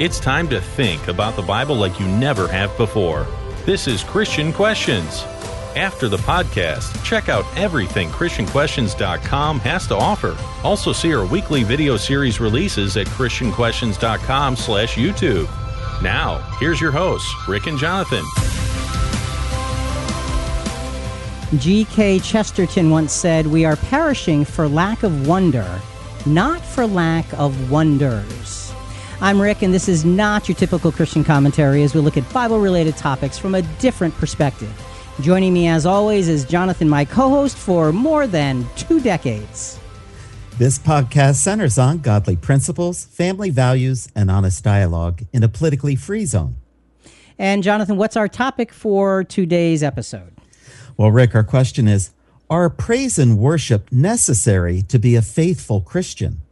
It's time to think about the Bible like you never have before. This is Christian Questions. After the podcast, check out everything ChristianQuestions.com has to offer. Also see our weekly video series releases at ChristianQuestions.com slash YouTube. Now, here's your hosts, Rick and Jonathan. G.K. Chesterton once said, We are perishing for lack of wonder, not for lack of wonders. I'm Rick, and this is not your typical Christian commentary as we look at Bible related topics from a different perspective. Joining me, as always, is Jonathan, my co host for more than two decades. This podcast centers on godly principles, family values, and honest dialogue in a politically free zone. And, Jonathan, what's our topic for today's episode? Well, Rick, our question is Are praise and worship necessary to be a faithful Christian?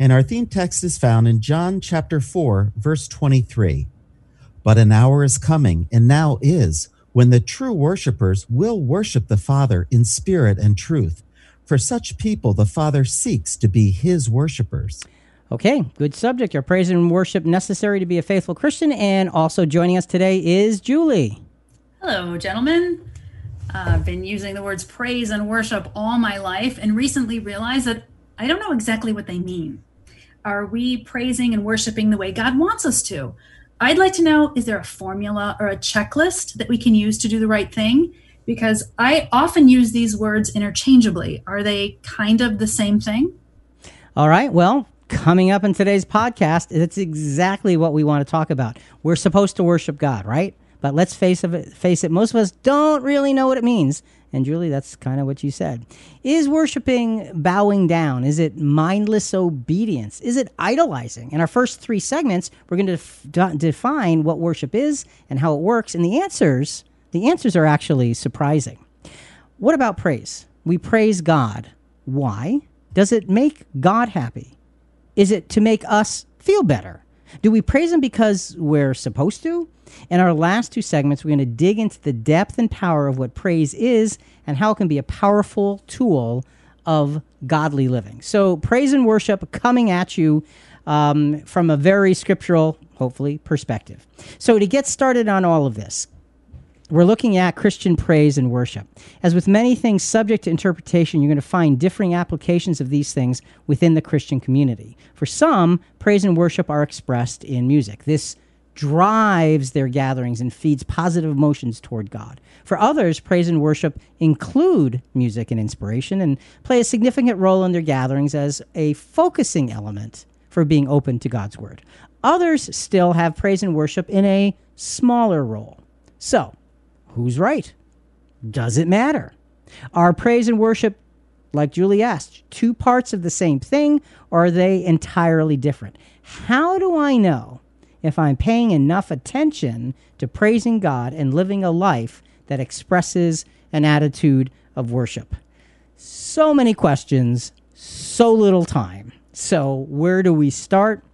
And our theme text is found in John chapter 4, verse 23. But an hour is coming, and now is, when the true worshipers will worship the Father in spirit and truth. For such people, the Father seeks to be his worshipers. Okay, good subject. Are praise and worship necessary to be a faithful Christian? And also joining us today is Julie. Hello, gentlemen. Uh, I've been using the words praise and worship all my life and recently realized that I don't know exactly what they mean. Are we praising and worshiping the way God wants us to? I'd like to know is there a formula or a checklist that we can use to do the right thing? Because I often use these words interchangeably. Are they kind of the same thing? All right. Well, coming up in today's podcast, it's exactly what we want to talk about. We're supposed to worship God, right? But let's face it, face it, most of us don't really know what it means. And Julie, that's kind of what you said. Is worshiping bowing down? Is it mindless obedience? Is it idolizing? In our first three segments, we're going to def- define what worship is and how it works. And the answers, the answers are actually surprising. What about praise? We praise God. Why? Does it make God happy? Is it to make us feel better? Do we praise Him because we're supposed to? In our last two segments, we're going to dig into the depth and power of what praise is and how it can be a powerful tool of godly living. So, praise and worship coming at you um, from a very scriptural, hopefully, perspective. So, to get started on all of this, we're looking at Christian praise and worship. As with many things subject to interpretation, you're going to find differing applications of these things within the Christian community. For some, praise and worship are expressed in music. This drives their gatherings and feeds positive emotions toward God. For others, praise and worship include music and inspiration and play a significant role in their gatherings as a focusing element for being open to God's word. Others still have praise and worship in a smaller role. So, who's right? Does it matter? Are praise and worship, like Julie asked, two parts of the same thing, or are they entirely different? How do I know if I'm paying enough attention to praising God and living a life that expresses an attitude of worship? So many questions, so little time. So, where do we start?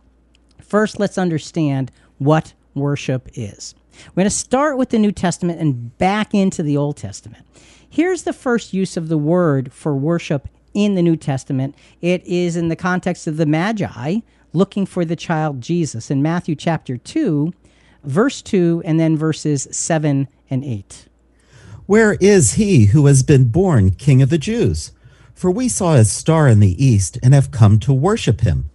First, let's understand what worship is. We're going to start with the New Testament and back into the Old Testament. Here's the first use of the word for worship in the New Testament. It is in the context of the Magi looking for the child Jesus in Matthew chapter 2, verse 2, and then verses 7 and 8. Where is he who has been born King of the Jews? For we saw his star in the east and have come to worship him.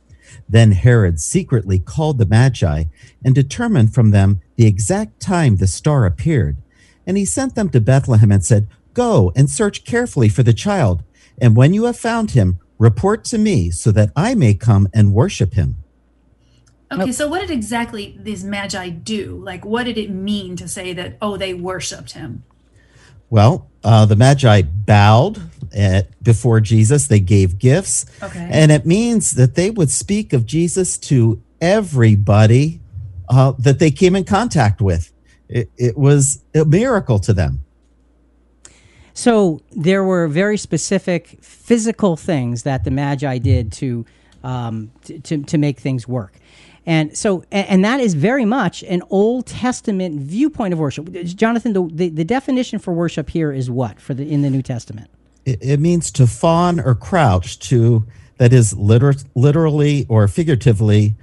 Then Herod secretly called the Magi and determined from them the exact time the star appeared. And he sent them to Bethlehem and said, Go and search carefully for the child, and when you have found him, report to me so that I may come and worship him. Okay, so what did exactly these magi do? Like, what did it mean to say that, oh, they worshiped him? Well, uh, the Magi bowed at, before Jesus. They gave gifts. Okay. And it means that they would speak of Jesus to everybody uh, that they came in contact with. It, it was a miracle to them. So there were very specific physical things that the Magi did to um, to, to, to make things work. And so, and, that is very much an Old Testament viewpoint of worship. Jonathan, the, the, the definition for worship here is what for the in the New Testament? It, it means to fawn or crouch to that is liter- literally or figuratively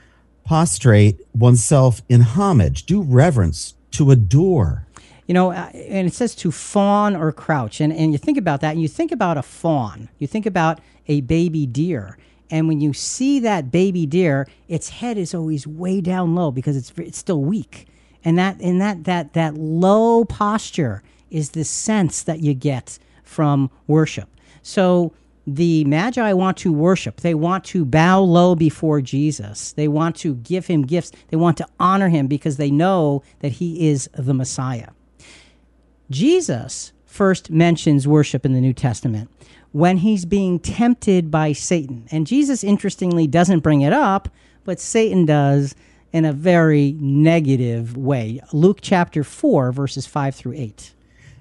prostrate oneself in homage, do reverence, to adore. You know, uh, and it says to fawn or crouch. And, and you think about that, and you think about a fawn, you think about a baby deer. And when you see that baby deer, its head is always way down low because it's, it's still weak. And that, and that, that, that low posture is the sense that you get from worship. So the Magi want to worship. They want to bow low before Jesus. They want to give him gifts. They want to honor him because they know that he is the Messiah. Jesus first mentions worship in the New Testament when he's being tempted by Satan. And Jesus, interestingly, doesn't bring it up, but Satan does in a very negative way. Luke chapter 4, verses 5 through 8.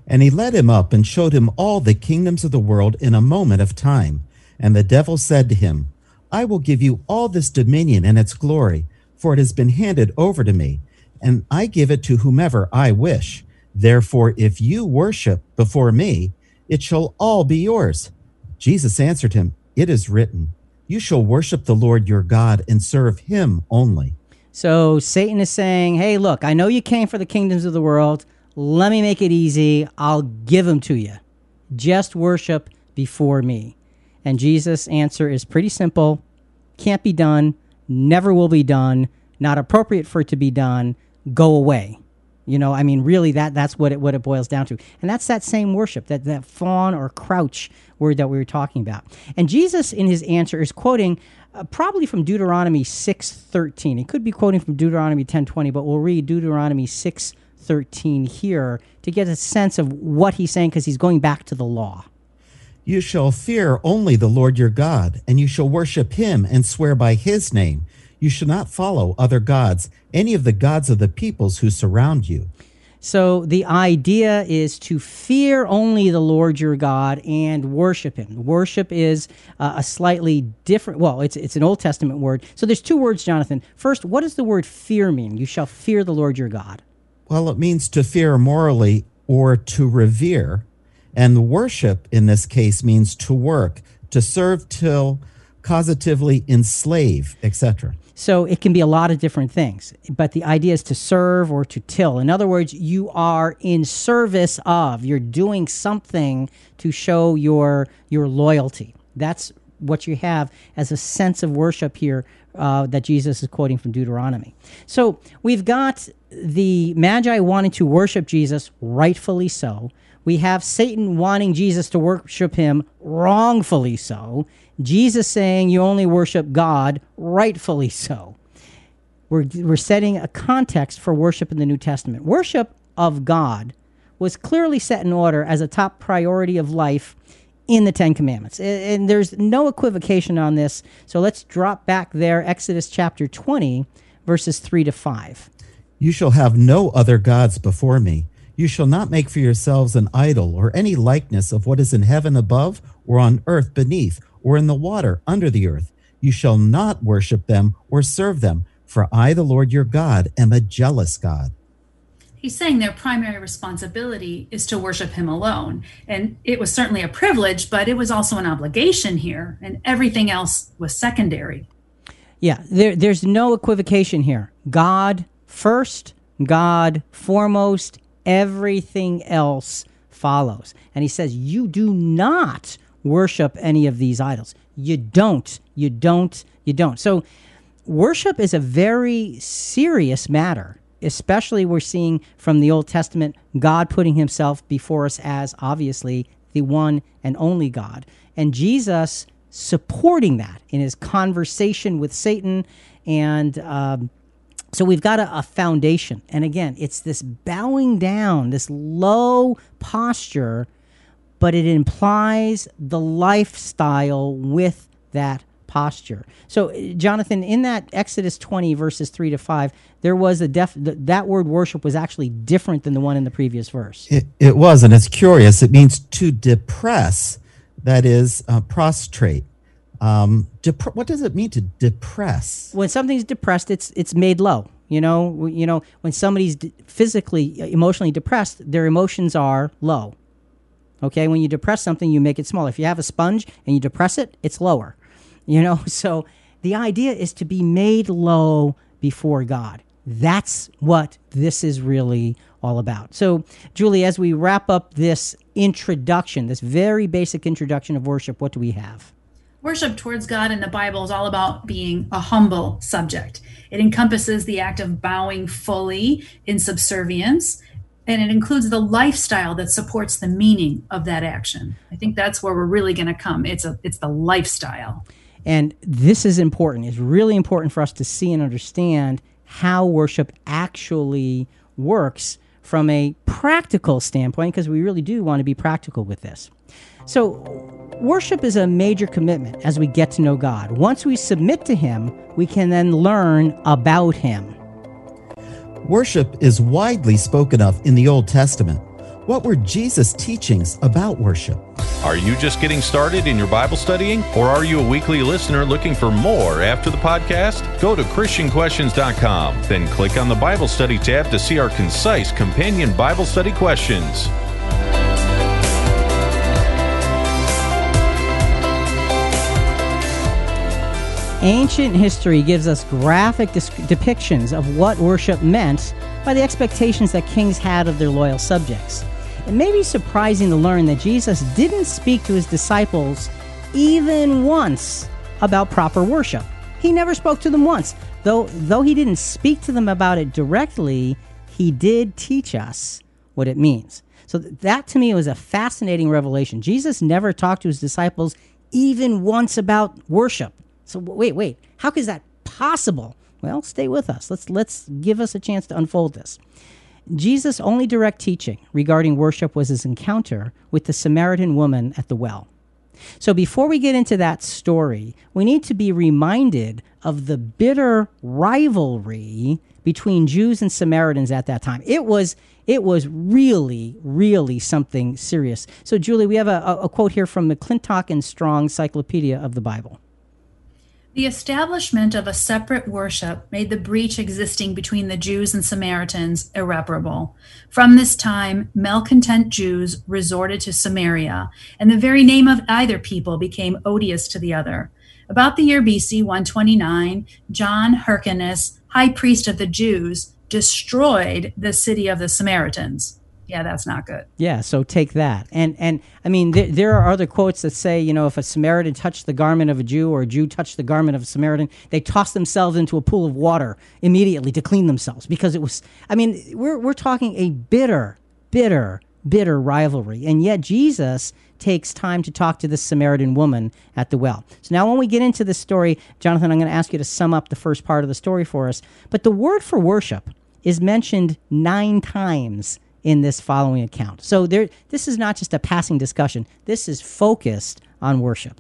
And he led him up and showed him all the kingdoms of the world in a moment of time. And the devil said to him, I will give you all this dominion and its glory, for it has been handed over to me, and I give it to whomever I wish. Therefore, if you worship before me, it shall all be yours. Jesus answered him, It is written, You shall worship the Lord your God and serve him only. So Satan is saying, Hey, look, I know you came for the kingdoms of the world. Let me make it easy. I'll give them to you. Just worship before me. And Jesus' answer is pretty simple can't be done, never will be done, not appropriate for it to be done, go away. You know, I mean, really, that that's what it what it boils down to, and that's that same worship, that that fawn or crouch word that we were talking about. And Jesus, in his answer, is quoting uh, probably from Deuteronomy six thirteen. He could be quoting from Deuteronomy ten twenty, but we'll read Deuteronomy six thirteen here to get a sense of what he's saying because he's going back to the law. You shall fear only the Lord your God, and you shall worship him and swear by his name. You should not follow other gods, any of the gods of the peoples who surround you. So the idea is to fear only the Lord your God and worship Him. Worship is uh, a slightly different. Well, it's it's an Old Testament word. So there's two words, Jonathan. First, what does the word fear mean? You shall fear the Lord your God. Well, it means to fear morally or to revere. And worship in this case means to work, to serve till causatively enslave, etc. So it can be a lot of different things, but the idea is to serve or to till. In other words, you are in service of, you're doing something to show your your loyalty. That's what you have as a sense of worship here uh, that Jesus is quoting from Deuteronomy. So we've got the Magi wanting to worship Jesus, rightfully so. We have Satan wanting Jesus to worship him, wrongfully so. Jesus saying you only worship God, rightfully so. We're, we're setting a context for worship in the New Testament. Worship of God was clearly set in order as a top priority of life in the Ten Commandments. And, there's no equivocation on this. So let's drop back there, Exodus chapter 20, verses 3 to 5. You shall have no other gods before me. You shall not make for yourselves an idol or any likeness of what is in heaven above, or on earth beneath, or in the water under the earth. You shall not worship them or serve them, for I, the Lord your God, am a jealous God. He's saying their primary responsibility is to worship him alone. And it was certainly a privilege, but it was also an obligation here, and everything else was secondary. Yeah, there, there's no equivocation here. God first, God foremost, everything else follows. And he says, You do not worship any of these idols. You don't, you don't, you don't. So, worship is a very serious matter, especially we're seeing from the Old Testament God putting himself before us as obviously the one and only God. And Jesus supporting that in his conversation with Satan. And um, so we've got a, a foundation. And again, it's this bowing down, this low posture but it implies the lifestyle with that posture. So, Jonathan, in that Exodus 20, verses 3 to 5, there was a def, that word worship was actually different than the one in the previous verse. It, it was, and it's curious. It means to depress, that is, uh, prostrate. Um, dep- what does it mean to depress? When something's depressed, it's it's made low. You know, you know, when somebody's physically, emotionally depressed, their emotions are low. Okay, when you depress something, you make it smaller. If you have a sponge and you depress it, it's lower. You know, so the idea is to be made low before God. That's what this is really all about. So, Julie, as we wrap up this introduction, this very basic introduction of worship, what do we have? Worship towards God in the Bible is all about being a humble subject. It encompasses the act of bowing fully in subservience, and it includes the lifestyle that supports the meaning of that action. I think that's where we're really going to come. It's a it's the lifestyle. And this is important. It's really important for us to see and understand how worship actually works from a practical standpoint, because we really do want to be practical with this. So, worship is a major commitment as we get to know God. Once we submit to Him, we can then learn about Him. Worship is widely spoken of in the Old Testament. What were Jesus' teachings about worship? Are you just getting started in your Bible studying? Or are you a weekly listener looking for more after the podcast? Go to ChristianQuestions.com, then click on the Bible Study tab to see our concise companion Bible study questions. Ancient history gives us graphic depictions of what worship meant by the expectations that kings had of their loyal subjects. It may be surprising to learn that Jesus didn't speak to his disciples even once about proper worship. He never spoke to them once. Though though he didn't speak to them about it directly, he did teach us what it means. So that to me was a fascinating revelation. Jesus never talked to his disciples even once about worship. So wait, wait. How is that possible? Well, stay with us. Let's let's give us a chance to unfold this. Jesus' only direct teaching regarding worship was his encounter with the Samaritan woman at the well. So before we get into that story, we need to be reminded of the bitter rivalry between Jews and Samaritans at that time. It was it was really, really something serious. So, Julie, we have a, a quote here from McClintock and Strong Encyclopedia of the Bible. The establishment of a separate worship made the breach existing between the Jews and Samaritans irreparable. From this time, malcontent Jews resorted to Samaria, and the very name of either people became odious to the other. About the year BC 129, John Hyrcanus, high priest of the Jews, destroyed the city of the Samaritans yeah, that's not good. Yeah, so take that. And and I mean, there, there are other quotes that say, you know, if a Samaritan touched the garment of a Jew or a Jew touched the garment of a Samaritan, they tossed themselves into a pool of water immediately to clean themselves because it was. I mean, we're we're talking a bitter, bitter, bitter rivalry, and yet Jesus takes time to talk to this Samaritan woman at the well. So now, when we get into this story, Jonathan, I'm going to ask you to sum up the first part of the story for us. But the word for worship is mentioned nine times in this following account. So there, this is not just a passing discussion. This is focused on worship.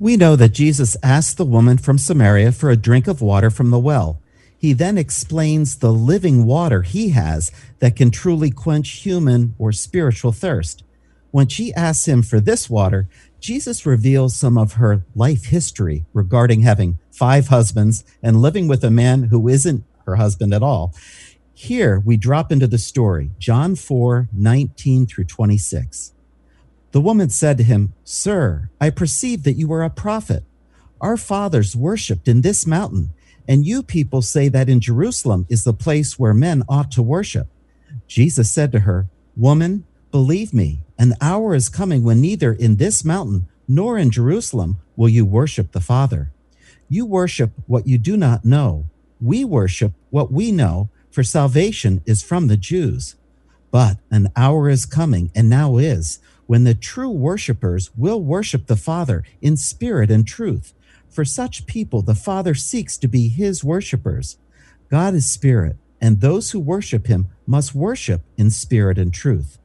We know that Jesus asked the woman from Samaria for a drink of water from the well. He then explains the living water he has that can truly quench human or spiritual thirst. When she asks him for this water, Jesus reveals some of her life history regarding having five husbands and living with a man who isn't her husband at all. Here we drop into the story, John 4 19 through 26. The woman said to him, Sir, I perceive that you are a prophet. Our fathers worshipped in this mountain, and you people say that in Jerusalem is the place where men ought to worship. Jesus said to her, Woman, believe me, an hour is coming when neither in this mountain nor in Jerusalem will you worship the Father. You worship what you do not know. We worship what we know for salvation is from the Jews. But an hour is coming, and now is, when the true worshippers will worship the Father in spirit and truth. For such people, the Father seeks to be his worshippers. God is spirit, and those who worship him must worship in spirit and truth.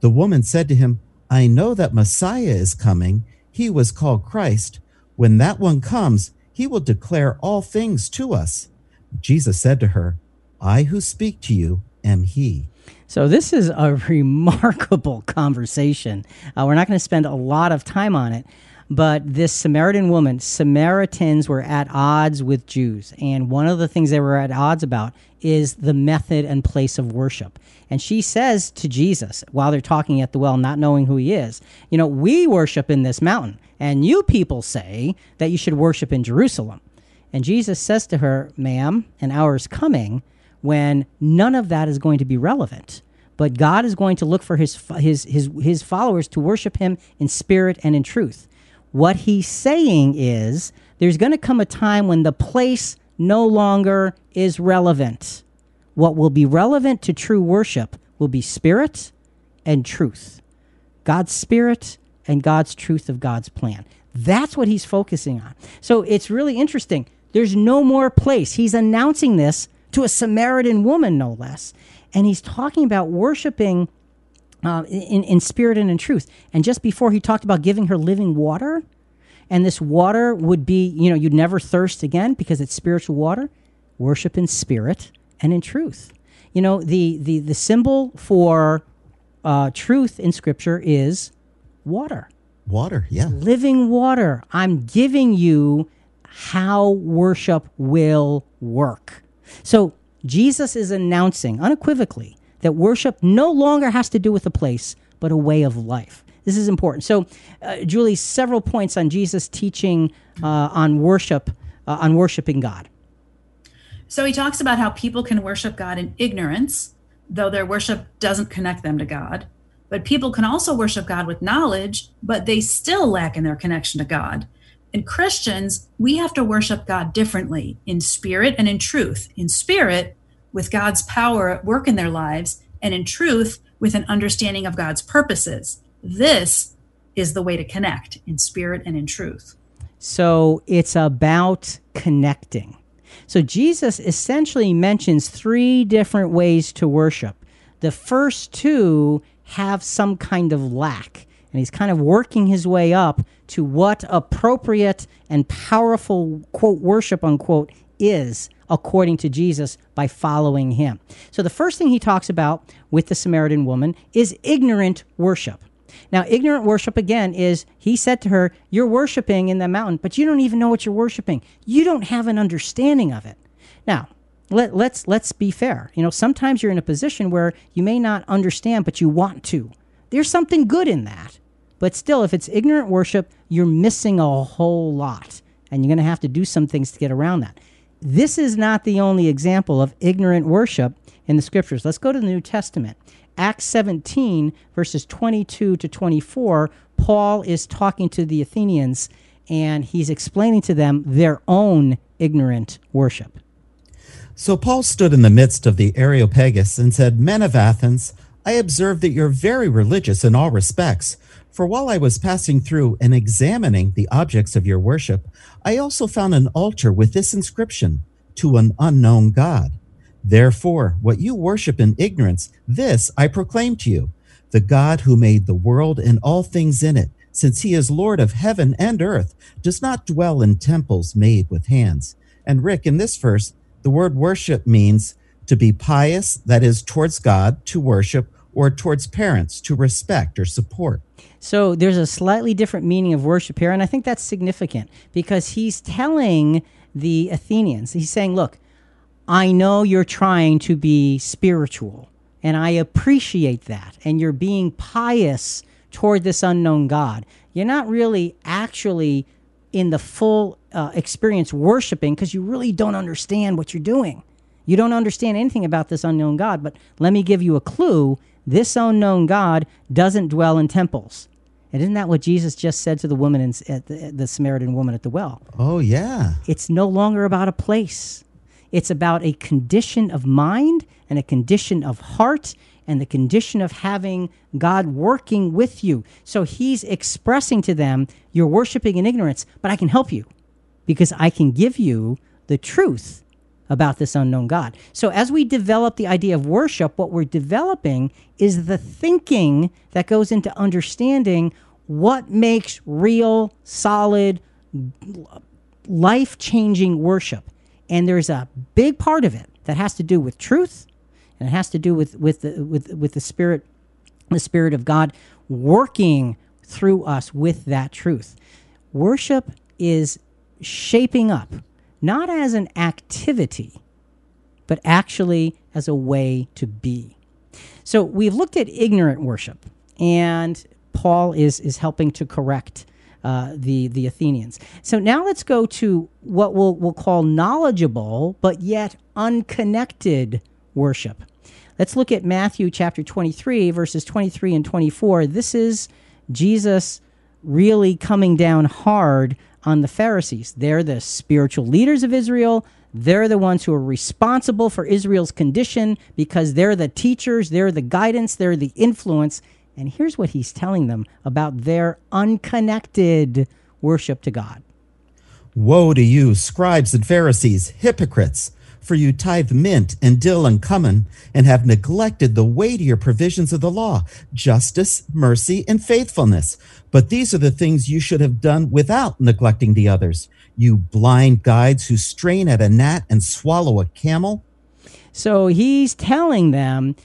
The woman said to him, I know that Messiah is coming. He was called Christ. When that one comes, he will declare all things to us. Jesus said to her, I who speak to you am he. So, this is a remarkable conversation. Uh, we're not going to spend a lot of time on it, but this Samaritan woman, Samaritans were at odds with Jews. And one of the things they were at odds about is the method and place of worship. And she says to Jesus, while they're talking at the well, not knowing who he is, You know, we worship in this mountain, and you people say that you should worship in Jerusalem. And Jesus says to her, Ma'am, an hour is coming when none of that is going to be relevant. But God is going to look for his, his, his, his followers to worship him in spirit and in truth. What he's saying is there's going to come a time when the place no longer is relevant. What will be relevant to true worship will be spirit and truth. God's spirit and God's truth of God's plan. That's what he's focusing on. So it's really interesting. There's no more place. He's announcing this to a Samaritan woman, no less. And he's talking about worshiping uh, in, in spirit and in truth. And just before he talked about giving her living water, and this water would be, you know, you'd never thirst again because it's spiritual water. Worship in spirit and in truth. You know, the the the symbol for uh, truth in Scripture is water. Water, yeah. Living water. I'm giving you how worship will work. So Jesus is announcing unequivocally that worship no longer has to do with a place, but a way of life. This is important. So, uh, Julie, several points on Jesus teaching uh, on worship, uh, on worshiping God. So he talks about how people can worship God in ignorance, though their worship doesn't connect them to God. But people can also worship God with knowledge, but they still lack in their connection to God. And Christians, we have to worship God differently in spirit and in truth. In spirit, with God's power at work in their lives, and in truth, with an understanding of God's purposes. This is the way to connect in spirit and in truth. So it's about connecting. So Jesus essentially mentions three different ways to worship. The first two have some kind of lack, and he's kind of working his way up to what appropriate and powerful, quote, worship, unquote, is according to Jesus by following him. So the first thing he talks about with the Samaritan woman is ignorant worship. Now, ignorant worship again is he said to her, You're worshiping in the mountain, but you don't even know what you're worshiping. You don't have an understanding of it. Now, let, let's let's be fair. You know, sometimes you're in a position where you may not understand, but you want to. There's something good in that. But still, if it's ignorant worship, you're missing a whole lot. And you're going to have to do some things to get around that. This is not the only example of ignorant worship in the scriptures. Let's go to the New Testament. Acts 17, verses 22 to 24, Paul is talking to the Athenians and he's explaining to them their own ignorant worship. So Paul stood in the midst of the Areopagus and said, Men of Athens, I observe that you're very religious in all respects. For while I was passing through and examining the objects of your worship, I also found an altar with this inscription To an unknown God. Therefore, what you worship in ignorance, this I proclaim to you the God who made the world and all things in it, since he is Lord of heaven and earth, does not dwell in temples made with hands. And Rick, in this verse, the word worship means to be pious, that is, towards God, to worship, or towards parents, to respect or support. So there's a slightly different meaning of worship here, and I think that's significant because he's telling the Athenians, he's saying, look, I know you're trying to be spiritual, and I appreciate that, and you're being pious toward this unknown God. You're not really actually in the full uh, experience worshiping because you really don't understand what you're doing. You don't understand anything about this unknown God, but let me give you a clue. This unknown God doesn't dwell in temples. And isn't that what Jesus just said to the woman in, at the, the Samaritan woman at the well? Oh, yeah. It's no longer about a place. It's about a condition of mind and a condition of heart and the condition of having God working with you. So he's expressing to them, You're worshiping in ignorance, but I can help you because I can give you the truth about this unknown God. So, as we develop the idea of worship, what we're developing is the thinking that goes into understanding what makes real, solid, life changing worship. And there's a big part of it that has to do with truth, and it has to do with, with, the, with, with the Spirit, the Spirit of God working through us with that truth. Worship is shaping up not as an activity, but actually as a way to be. So we've looked at ignorant worship, and Paul is, is helping to correct uh, the the Athenians. So now let's go to what we'll we'll call knowledgeable but yet unconnected worship. Let's look at Matthew chapter 23 verses 23 and 24. This is Jesus really coming down hard on the Pharisees. They're the spiritual leaders of Israel. They're the ones who are responsible for Israel's condition because they're the teachers, they're the guidance, they're the influence. And here's what he's telling them about their unconnected worship to God. Woe to you, scribes and Pharisees, hypocrites! For you tithe mint and dill and cumin, and have neglected the weightier provisions of the law, justice, mercy, and faithfulness. But these are the things you should have done without neglecting the others. You blind guides who strain at a gnat and swallow a camel. So he's telling them,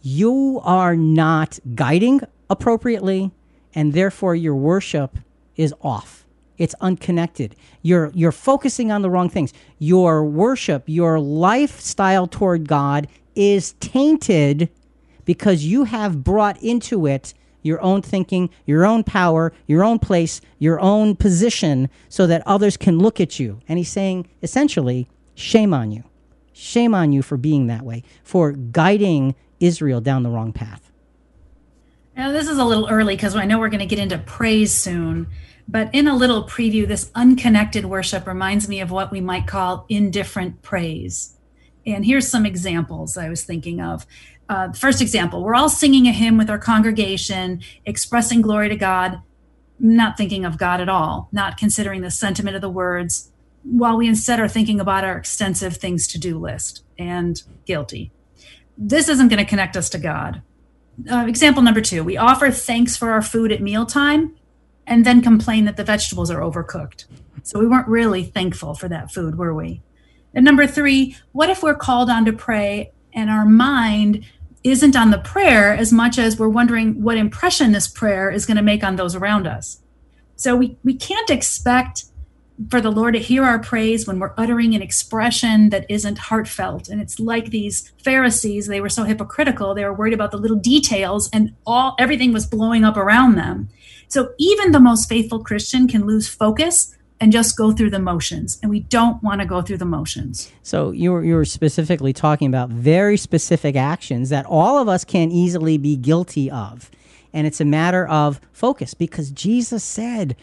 you are not guiding appropriately, and therefore your worship is off. It's unconnected. You're you're focusing on the wrong things. Your worship, your lifestyle toward God is tainted because you have brought into it your own thinking, your own power, your own place, your own position so that others can look at you. And he's saying essentially, shame on you. Shame on you for being that way, for guiding Israel down the wrong path. Now, this is a little early because I know we're going to get into praise soon. But in a little preview, this unconnected worship reminds me of what we might call indifferent praise. And here's some examples I was thinking of. Uh, first example, we're all singing a hymn with our congregation, expressing glory to God, not thinking of God at all, not considering the sentiment of the words, while we instead are thinking about our extensive things to do list and guilty. This isn't going to connect us to God. Uh, example number two, we offer thanks for our food at mealtime and then complain that the vegetables are overcooked. So we weren't really thankful for that food, were we? And number three, what if we're called on to pray and our mind isn't on the prayer as much as we're wondering what impression this prayer is going to make on those around us? So we, we can't expect for the Lord to hear our praise when we're uttering an expression that isn't heartfelt. And it's like these Pharisees, they were so hypocritical, they were worried about the little details and all everything was blowing up around them. So even the most faithful Christian can lose focus and just go through the motions. And we don't want to go through the motions. So you're, you're specifically talking about very specific actions that all of us can easily be guilty of. And it's a matter of focus because Jesus said,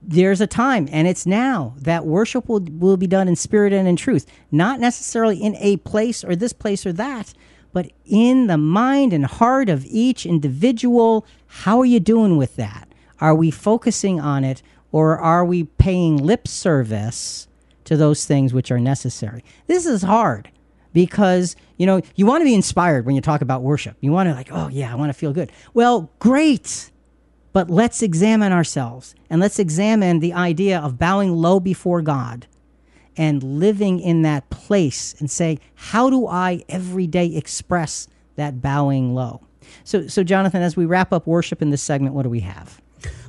there's a time and it's now that worship will, will be done in spirit and in truth not necessarily in a place or this place or that but in the mind and heart of each individual how are you doing with that? Are we focusing on it or are we paying lip service to those things which are necessary? This is hard because you know you want to be inspired when you talk about worship. You want to like oh yeah i want to feel good. Well great but let's examine ourselves and let's examine the idea of bowing low before God and living in that place and say, how do I every day express that bowing low? So, so Jonathan, as we wrap up worship in this segment, what do we have?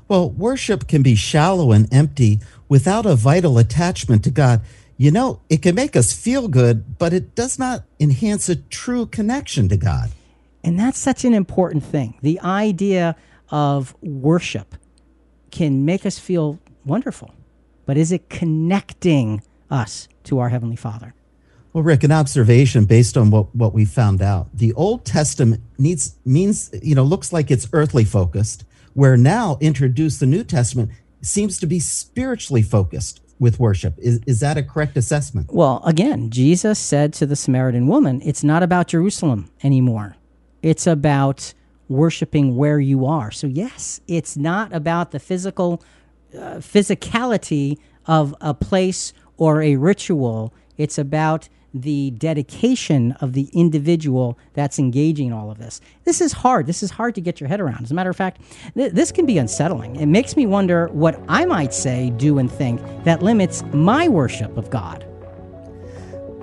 Well, worship can be shallow and empty without a vital attachment to God. You know, it can make us feel good, but it does not enhance a true connection to God. And that's such an important thing. The idea of worship can make us feel wonderful, but is it connecting us to our Heavenly Father? Well, Rick, an observation based on what, what we found out. The Old Testament needs means, you know, looks like it's earthly focused, where now introduced the New Testament seems to be spiritually focused with worship. Is, is that a correct assessment? Well, again, Jesus said to the Samaritan woman, it's not about Jerusalem anymore. It's about worshiping where you are. So, yes, it's not about the physical uh, physicality of a place or a ritual. It's about the dedication of the individual that's engaging all of this. This is hard. This is hard to get your head around. As a matter of fact, th- this can be unsettling. It makes me wonder what I might say, do, and think that limits my worship of God.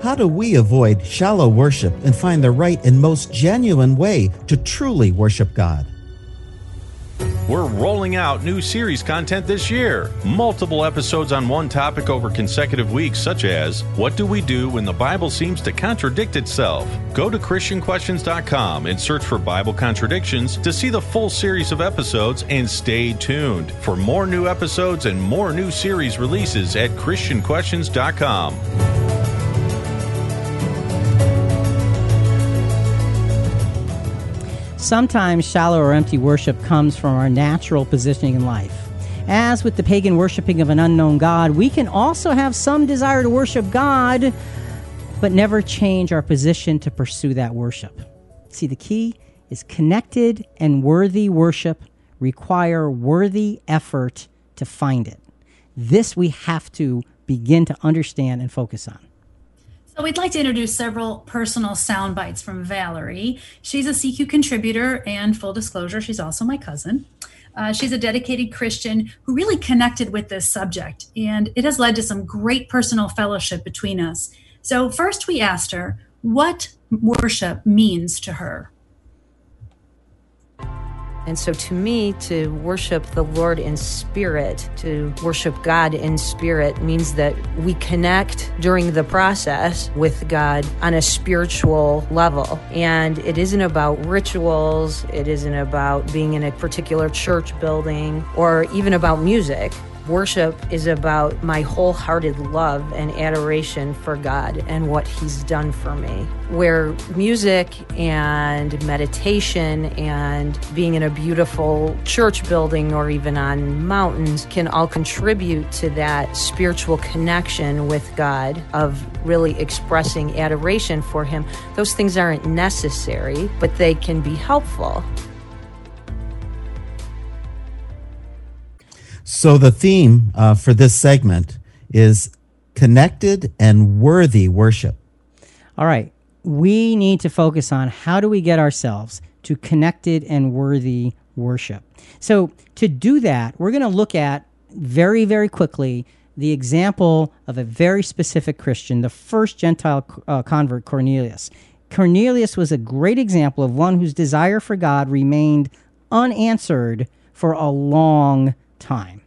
How do we avoid shallow worship and find the right and most genuine way to truly worship God? We're rolling out new series content this year. Multiple episodes on one topic over consecutive weeks, such as What Do We Do When the Bible Seems to Contradict Itself? Go to ChristianQuestions.com and search for Bible contradictions to see the full series of episodes and stay tuned for more new episodes and more new series releases at ChristianQuestions.com. Sometimes shallow or empty worship comes from our natural positioning in life. As with the pagan worshiping of an unknown God, we can also have some desire to worship God, but never change our position to pursue that worship. See, the key is connected and worthy worship require worthy effort to find it. This we have to begin to understand and focus on. So we'd like to introduce several personal sound bites from Valerie. She's a CQ contributor, and full disclosure, she's also my cousin. Uh, she's a dedicated Christian who really connected with this subject, and it has led to some great personal fellowship between us. So, first, we asked her what worship means to her. And so, to me, to worship the Lord in spirit, to worship God in spirit, means that we connect during the process with God on a spiritual level. And it isn't about rituals, it isn't about being in a particular church building, or even about music. Worship is about my wholehearted love and adoration for God and what He's done for me. Where music and meditation and being in a beautiful church building or even on mountains can all contribute to that spiritual connection with God of really expressing adoration for Him. Those things aren't necessary, but they can be helpful. So the theme uh, for this segment is connected and worthy worship. All right. We need to focus on how do we get ourselves to connected and worthy worship. So, to do that, we're going to look at very, very quickly the example of a very specific Christian, the first Gentile uh, convert, Cornelius. Cornelius was a great example of one whose desire for God remained unanswered for a long time.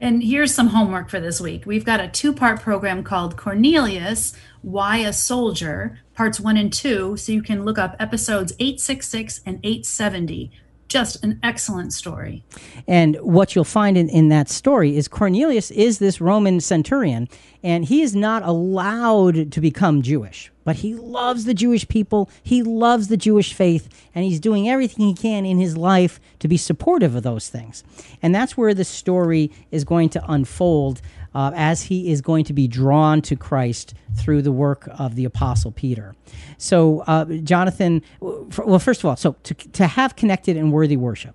And here's some homework for this week. We've got a two part program called Cornelius Why a Soldier, parts one and two. So you can look up episodes 866 and 870 just an excellent story. And what you'll find in, in that story is Cornelius is this Roman centurion, and he is not allowed to become Jewish, but he loves the Jewish people, he loves the Jewish faith, and he's doing everything he can in his life to be supportive of those things. And that's where the story is going to unfold uh, as he is going to be drawn to Christ through the work of the Apostle Peter. So, uh, Jonathan, well, first of all, so to, to have connected and worthy worship,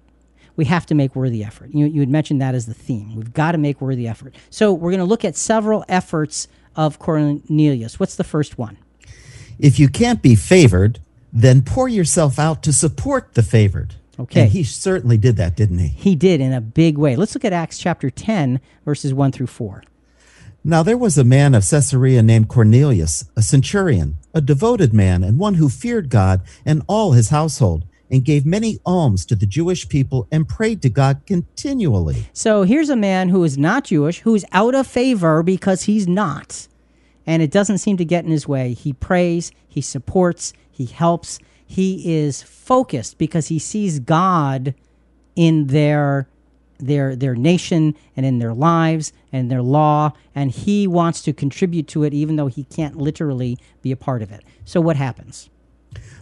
we have to make worthy effort. You, you had mentioned that as the theme. We've got to make worthy effort. So, we're going to look at several efforts of Cornelius. What's the first one? If you can't be favored, then pour yourself out to support the favored. Okay. And he certainly did that, didn't he? He did in a big way. Let's look at Acts chapter 10, verses 1 through 4. Now there was a man of Caesarea named Cornelius, a centurion, a devoted man, and one who feared God and all his household, and gave many alms to the Jewish people and prayed to God continually. So here's a man who is not Jewish, who's out of favor because he's not. And it doesn't seem to get in his way. He prays, he supports, he helps, he is focused because he sees God in their their their nation and in their lives and their law and he wants to contribute to it even though he can't literally be a part of it. So what happens?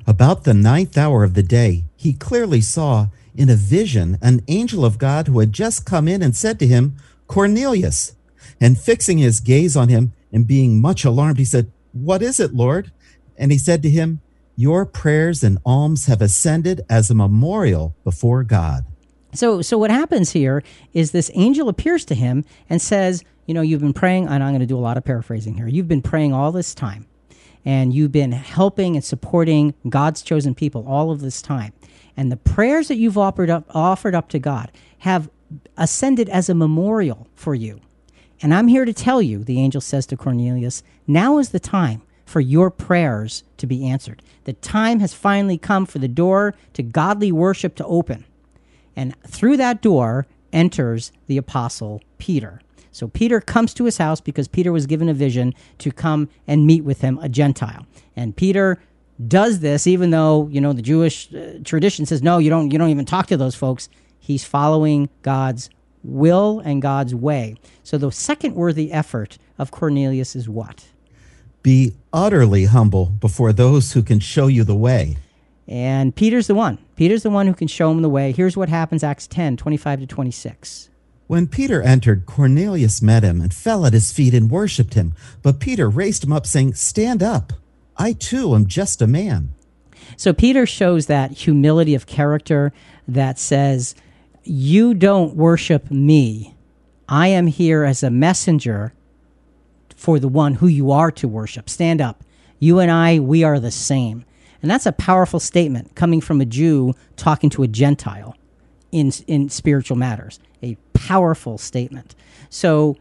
About the ninth hour of the day he clearly saw in a vision an angel of god who had just come in and said to him cornelius and fixing his gaze on him and being much alarmed he said what is it lord and he said to him your prayers and alms have ascended as a memorial before God. So, so what happens here is this angel appears to him and says, "You know, you've been praying, and I'm going to do a lot of paraphrasing here. You've been praying all this time, and you've been helping and supporting God's chosen people all of this time, and the prayers that you've offered up offered up to God have ascended as a memorial for you. And I'm here to tell you," the angel says to Cornelius, "now is the time." For your prayers to be answered. The time has finally come for the door to godly worship to open. And through that door enters the apostle Peter. So Peter comes to his house because Peter was given a vision to come and meet with him, a Gentile. And Peter does this even though, you know, the Jewish uh, tradition says no, you don't you don't even talk to those folks. He's following God's will and God's way. So the second worthy effort of Cornelius is what? Be utterly humble before those who can show you the way. And Peter's the one. Peter's the one who can show him the way. Here's what happens Acts 10 25 to 26. When Peter entered, Cornelius met him and fell at his feet and worshipped him. But Peter raised him up, saying, Stand up. I too am just a man. So Peter shows that humility of character that says, You don't worship me. I am here as a messenger for the one who you are to worship. Stand up. You and I, we are the same. And that's a powerful statement coming from a Jew talking to a Gentile in, in spiritual matters. A powerful statement. So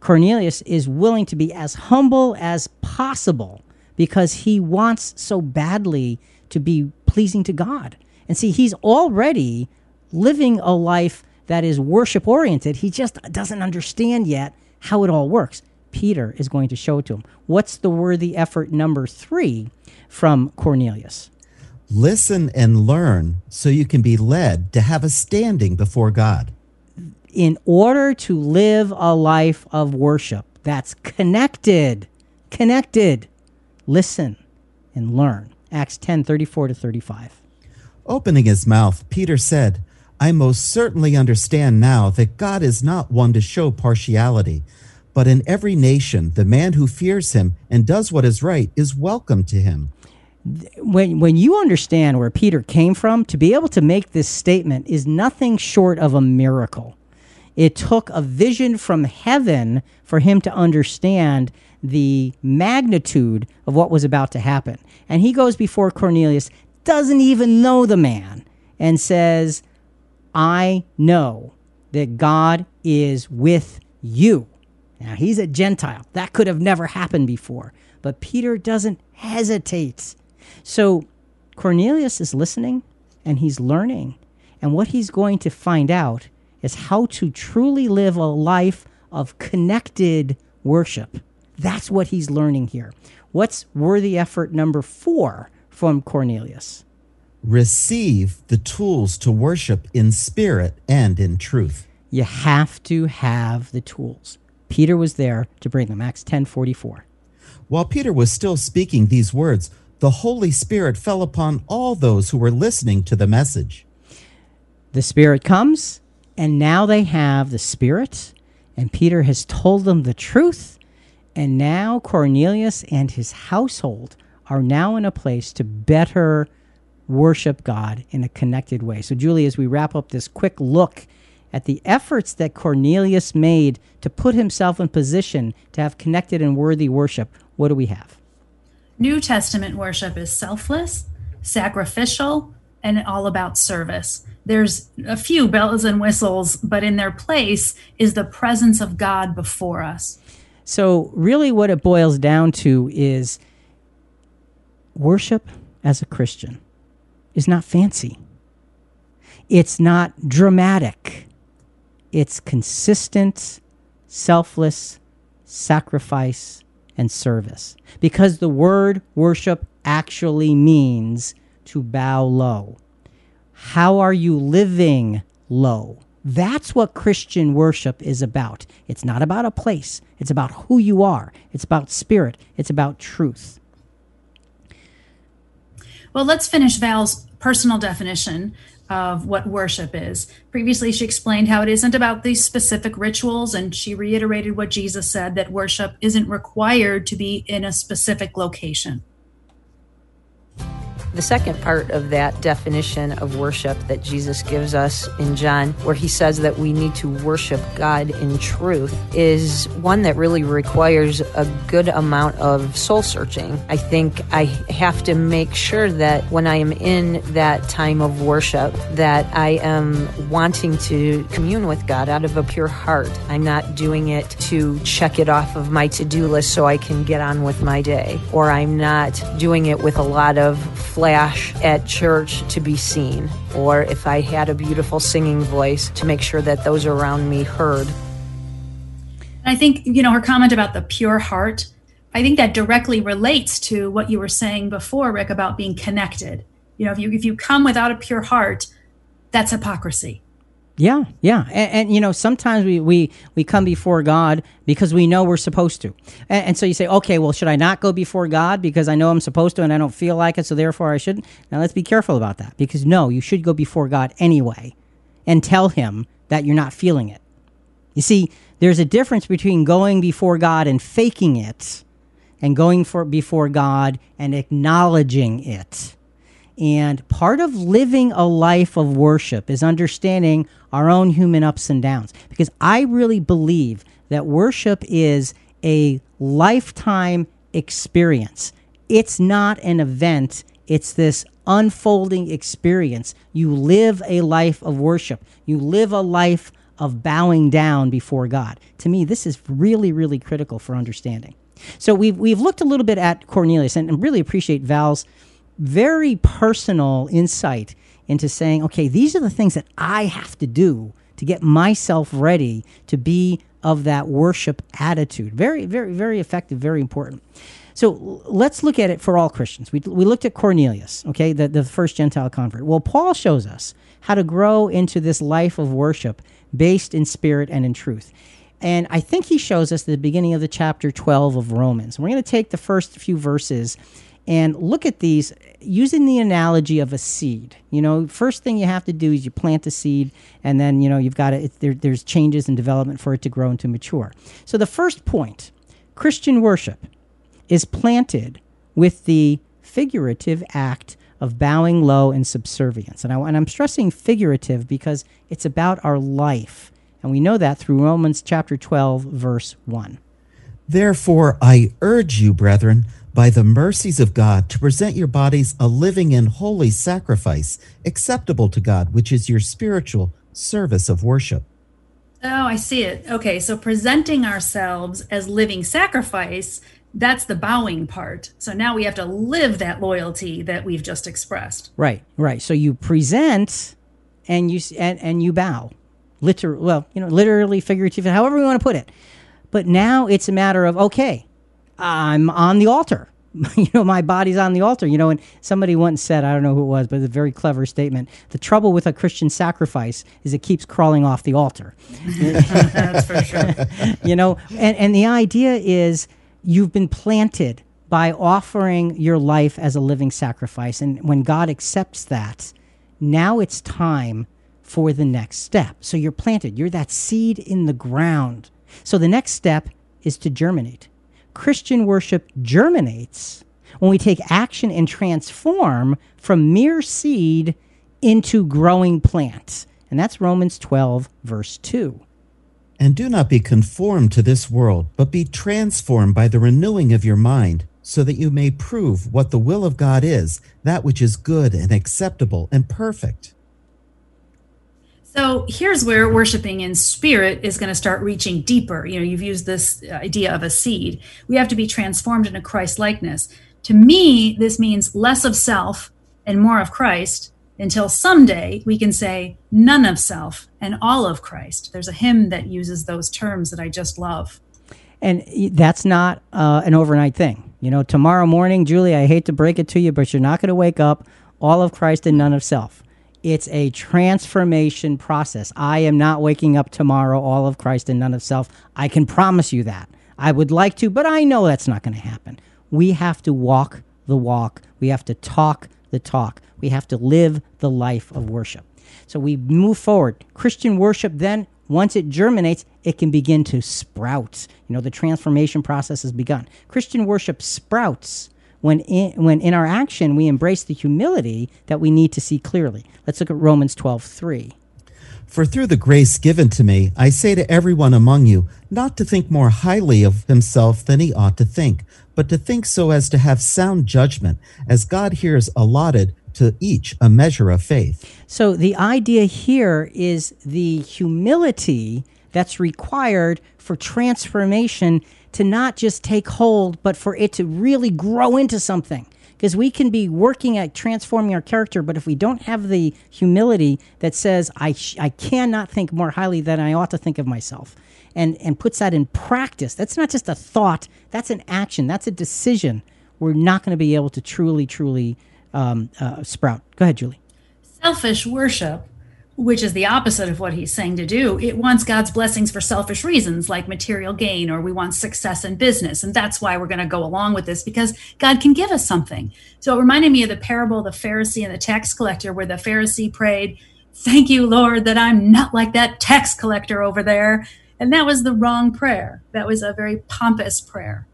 Cornelius is willing to be as humble as possible because he wants so badly to be pleasing to God. And see, he's already living a life that is worship oriented. He just doesn't understand yet how it all works. Peter is going to show it to him. What's the worthy effort number three from Cornelius? Listen and learn so you can be led to have a standing before God. In order to live a life of worship that's connected, connected, listen and learn. Acts 10 34 to 35. Opening his mouth, Peter said, I most certainly understand now that God is not one to show partiality, but in every nation, the man who fears him and does what is right is welcome to him. When, when you understand where Peter came from, to be able to make this statement is nothing short of a miracle. It took a vision from heaven for him to understand the magnitude of what was about to happen. And he goes before Cornelius, doesn't even know the man, and says, I know that God is with you. Now, he's a Gentile. That could have never happened before. But Peter doesn't hesitate. So Cornelius is listening and he's learning. And what he's going to find out is how to truly live a life of connected worship. That's what he's learning here. What's worthy effort number four from Cornelius? Receive the tools to worship in spirit and in truth. You have to have the tools. Peter was there to bring them. Acts 10:44. While Peter was still speaking these words, the Holy Spirit fell upon all those who were listening to the message. The Spirit comes, and now they have the Spirit, and Peter has told them the truth, and now Cornelius and his household are now in a place to better worship God in a connected way. So, Julie, as we wrap up this quick look at the efforts that Cornelius made to put himself in position to have connected and worthy worship, what do we have? New Testament worship is selfless, sacrificial, and all about service. There's a few bells and whistles, but in their place is the presence of God before us. So, really, what it boils down to is worship as a Christian is not fancy, it's not dramatic, it's consistent, selfless sacrifice and service. Because the word worship actually means to bow low. How are you living low? That's what Christian worship is about. It's not about a place, it's about who you are, it's about spirit, it's about truth. Well, let's finish Val's personal definition of what worship is. Previously, she explained how it isn't about these specific rituals, and she reiterated what Jesus said that worship isn't required to be in a specific location. The second part of that definition of worship that Jesus gives us in John, where he says that we need to worship God in truth, is one that really requires a good amount of soul searching. I think I have to make sure that when I am in that time of worship, that I am wanting to commune with God out of a pure heart. I'm not doing it to check it off of my to do list so I can get on with my day, or I'm not doing it with a lot of flash at church to be seen, or if I had a beautiful singing voice, to make sure that those around me heard. I think, you know, her comment about the pure heart, I think that directly relates to what you were saying before, Rick, about being connected. You know, if you if you come without a pure heart, that's hypocrisy. Yeah, yeah, and, and, you know sometimes we, we we come before God because we know we're supposed to, and, and, so you say, okay, well, should I not go before God because I know I'm supposed to and I don't feel like it, so therefore I shouldn't? Now let's be careful about that because no, you should go before God anyway, and tell Him that you're not feeling it. You see, there's a difference between going before God and faking it, and going for before God and acknowledging it. And part of living a life of worship is understanding our own human ups and downs. Because I really believe that worship is a lifetime experience. It's not an event, it's this unfolding experience. You live a life of worship, you live a life of bowing down before God. To me, this is really, really critical for understanding. So we've, we've looked a little bit at Cornelius and, and really appreciate Val's very personal insight into saying, okay, these are the things that I have to do to get myself ready to be of that worship attitude. Very, very, very effective, very important. So let's look at it for all Christians. We, we looked at Cornelius, okay, the, the first Gentile convert. Well, Paul shows us how to grow into this life of worship based in spirit and in truth. And I think he shows us the beginning of the chapter 12 of Romans. We're going to take the first few verses and look at these using the analogy of a seed. You know, first thing you have to do is you plant the seed, and then you know you've got to. There, there's changes and development for it to grow and to mature. So the first point, Christian worship, is planted with the figurative act of bowing low and subservience. And, I, and I'm stressing figurative because it's about our life. And we know that through Romans chapter 12, verse 1. Therefore, I urge you, brethren, by the mercies of God to present your bodies a living and holy sacrifice, acceptable to God, which is your spiritual service of worship. Oh, I see it. Okay, so presenting ourselves as living sacrifice, that's the bowing part. So now we have to live that loyalty that we've just expressed. Right, right. So you present and you and, and you bow. Literally, well, you know, literally, figuratively, however we want to put it. But now it's a matter of okay, I'm on the altar. you know, my body's on the altar. You know, and somebody once said, I don't know who it was, but it's a very clever statement. The trouble with a Christian sacrifice is it keeps crawling off the altar. That's for sure. you know, and, and the idea is you've been planted by offering your life as a living sacrifice. And when God accepts that, now it's time for the next step. So you're planted, you're that seed in the ground. So the next step is to germinate. Christian worship germinates when we take action and transform from mere seed into growing plants. And that's Romans 12, verse 2. And do not be conformed to this world, but be transformed by the renewing of your mind, so that you may prove what the will of God is, that which is good and acceptable and perfect. So here's where worshiping in spirit is going to start reaching deeper. You know, you've used this idea of a seed. We have to be transformed into Christ likeness. To me, this means less of self and more of Christ until someday we can say none of self and all of Christ. There's a hymn that uses those terms that I just love. And that's not uh, an overnight thing. You know, tomorrow morning, Julie, I hate to break it to you, but you're not going to wake up all of Christ and none of self it's a transformation process. I am not waking up tomorrow all of Christ and none of self. I can promise you that. I would like to, but I know that's not going to happen. We have to walk the walk. We have to talk the talk. We have to live the life of worship. So we move forward. Christian worship then, once it germinates, it can begin to sprout. You know, the transformation process has begun. Christian worship sprouts when in, when in our action we embrace the humility that we need to see clearly. Let's look at Romans 12 3. For through the grace given to me, I say to everyone among you, not to think more highly of himself than he ought to think, but to think so as to have sound judgment, as God hears allotted to each a measure of faith. So the idea here is the humility that's required for transformation to not just take hold, but for it to really grow into something. because we can be working at transforming our character, but if we don't have the humility that says, I, sh- I cannot think more highly than I ought to think of myself, and, and puts that in practice, that's not just a thought, that's an action, that's a decision. We're not going to be able to truly, truly um, uh, sprout. Go ahead, Julie. Selfish worship which is the opposite of what he's saying to do. It wants God's blessings for selfish reasons like material gain or we want success in business. And that's why we're going to go along with this because God can give us something. So it reminded me of the parable of the Pharisee and the tax collector, where the Pharisee prayed, Thank you, Lord, that I'm not like that tax collector over there. And that was the wrong prayer. That was a very pompous prayer.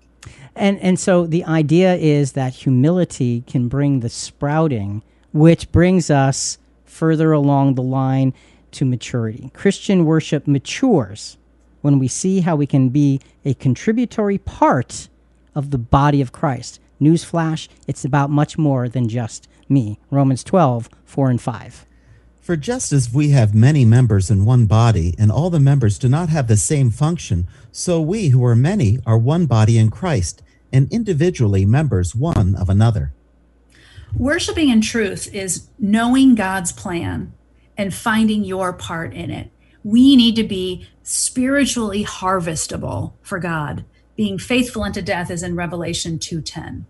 And, and so the idea is that humility can bring the sprouting, which brings us further along the line to maturity. Christian worship matures when we see how we can be a contributory part of the body of Christ. Newsflash, it's about much more than just me. Romans 12, 4 and 5. For just as we have many members in one body, and all the members do not have the same function, so we who are many are one body in Christ, and individually members one of another. Worshiping in truth is knowing God's plan and finding your part in it. We need to be spiritually harvestable for God. Being faithful unto death is in Revelation 2:10.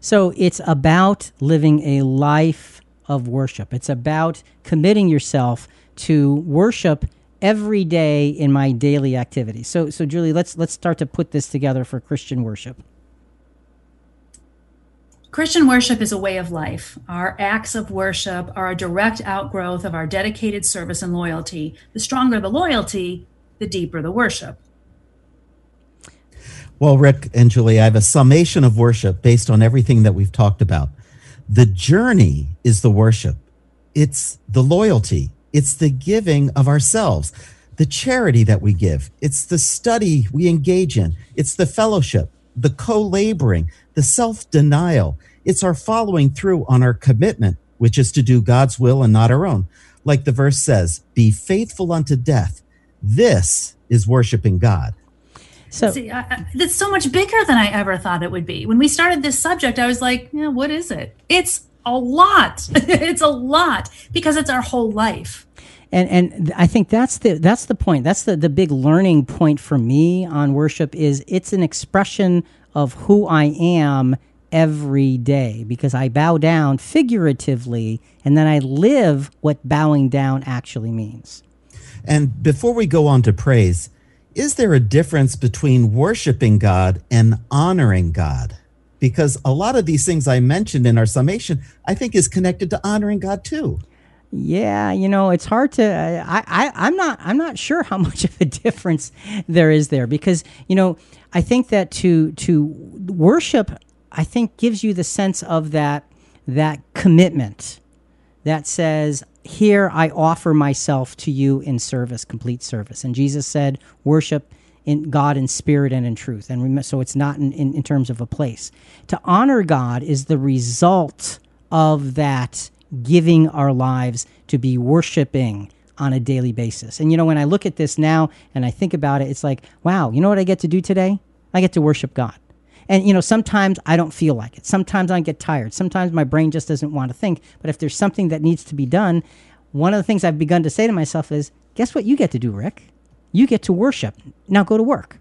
So it's about living a life of worship. It's about committing yourself to worship every day in my daily activities. So so Julie, let's let's start to put this together for Christian worship. Christian worship is a way of life. Our acts of worship are a direct outgrowth of our dedicated service and loyalty. The stronger the loyalty, the deeper the worship. Well, Rick and Julie, I have a summation of worship based on everything that we've talked about. The journey is the worship, it's the loyalty, it's the giving of ourselves, the charity that we give, it's the study we engage in, it's the fellowship, the co laboring, the self denial. It's our following through on our commitment, which is to do God's will and not our own. Like the verse says, be faithful unto death. This is worshiping God. So See, I, it's so much bigger than I ever thought it would be. When we started this subject, I was like, yeah, what is it? It's a lot. it's a lot because it's our whole life. And and I think that's the that's the point. That's the the big learning point for me on worship is it's an expression of who I am every day because I bow down figuratively and then I live what bowing down actually means. And before we go on to praise, is there a difference between worshiping God and honoring God? Because a lot of these things I mentioned in our summation, I think is connected to honoring God too. Yeah, you know, it's hard to. Uh, I, I, I'm not. I'm not sure how much of a difference there is there because you know, I think that to to worship, I think gives you the sense of that that commitment that says, "Here I offer myself to you in service, complete service." And Jesus said, "Worship." in God in spirit and in truth. And so it's not in, in, in terms of a place. To honor God is the result of that giving our lives to be worshiping on a daily basis. And you know, when I look at this now and I think about it, it's like, wow, you know what I get to do today? I get to worship God. And you know, sometimes I don't feel like it. Sometimes I get tired. Sometimes my brain just doesn't want to think. But if there's something that needs to be done, one of the things I've begun to say to myself is, guess what you get to do, Rick? You get to worship. Now go to work.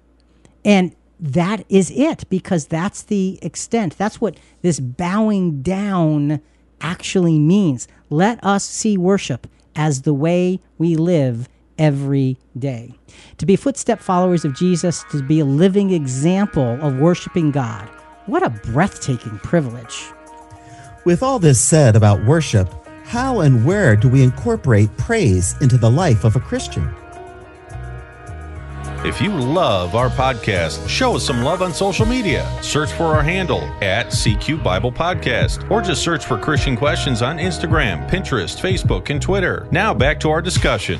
And that is it because that's the extent. That's what this bowing down actually means. Let us see worship as the way we live every day. To be footstep followers of Jesus, to be a living example of worshiping God. What a breathtaking privilege. With all this said about worship, how and where do we incorporate praise into the life of a Christian? If you love our podcast, show us some love on social media. Search for our handle at CQ Bible Podcast, or just search for Christian Questions on Instagram, Pinterest, Facebook, and Twitter. Now back to our discussion.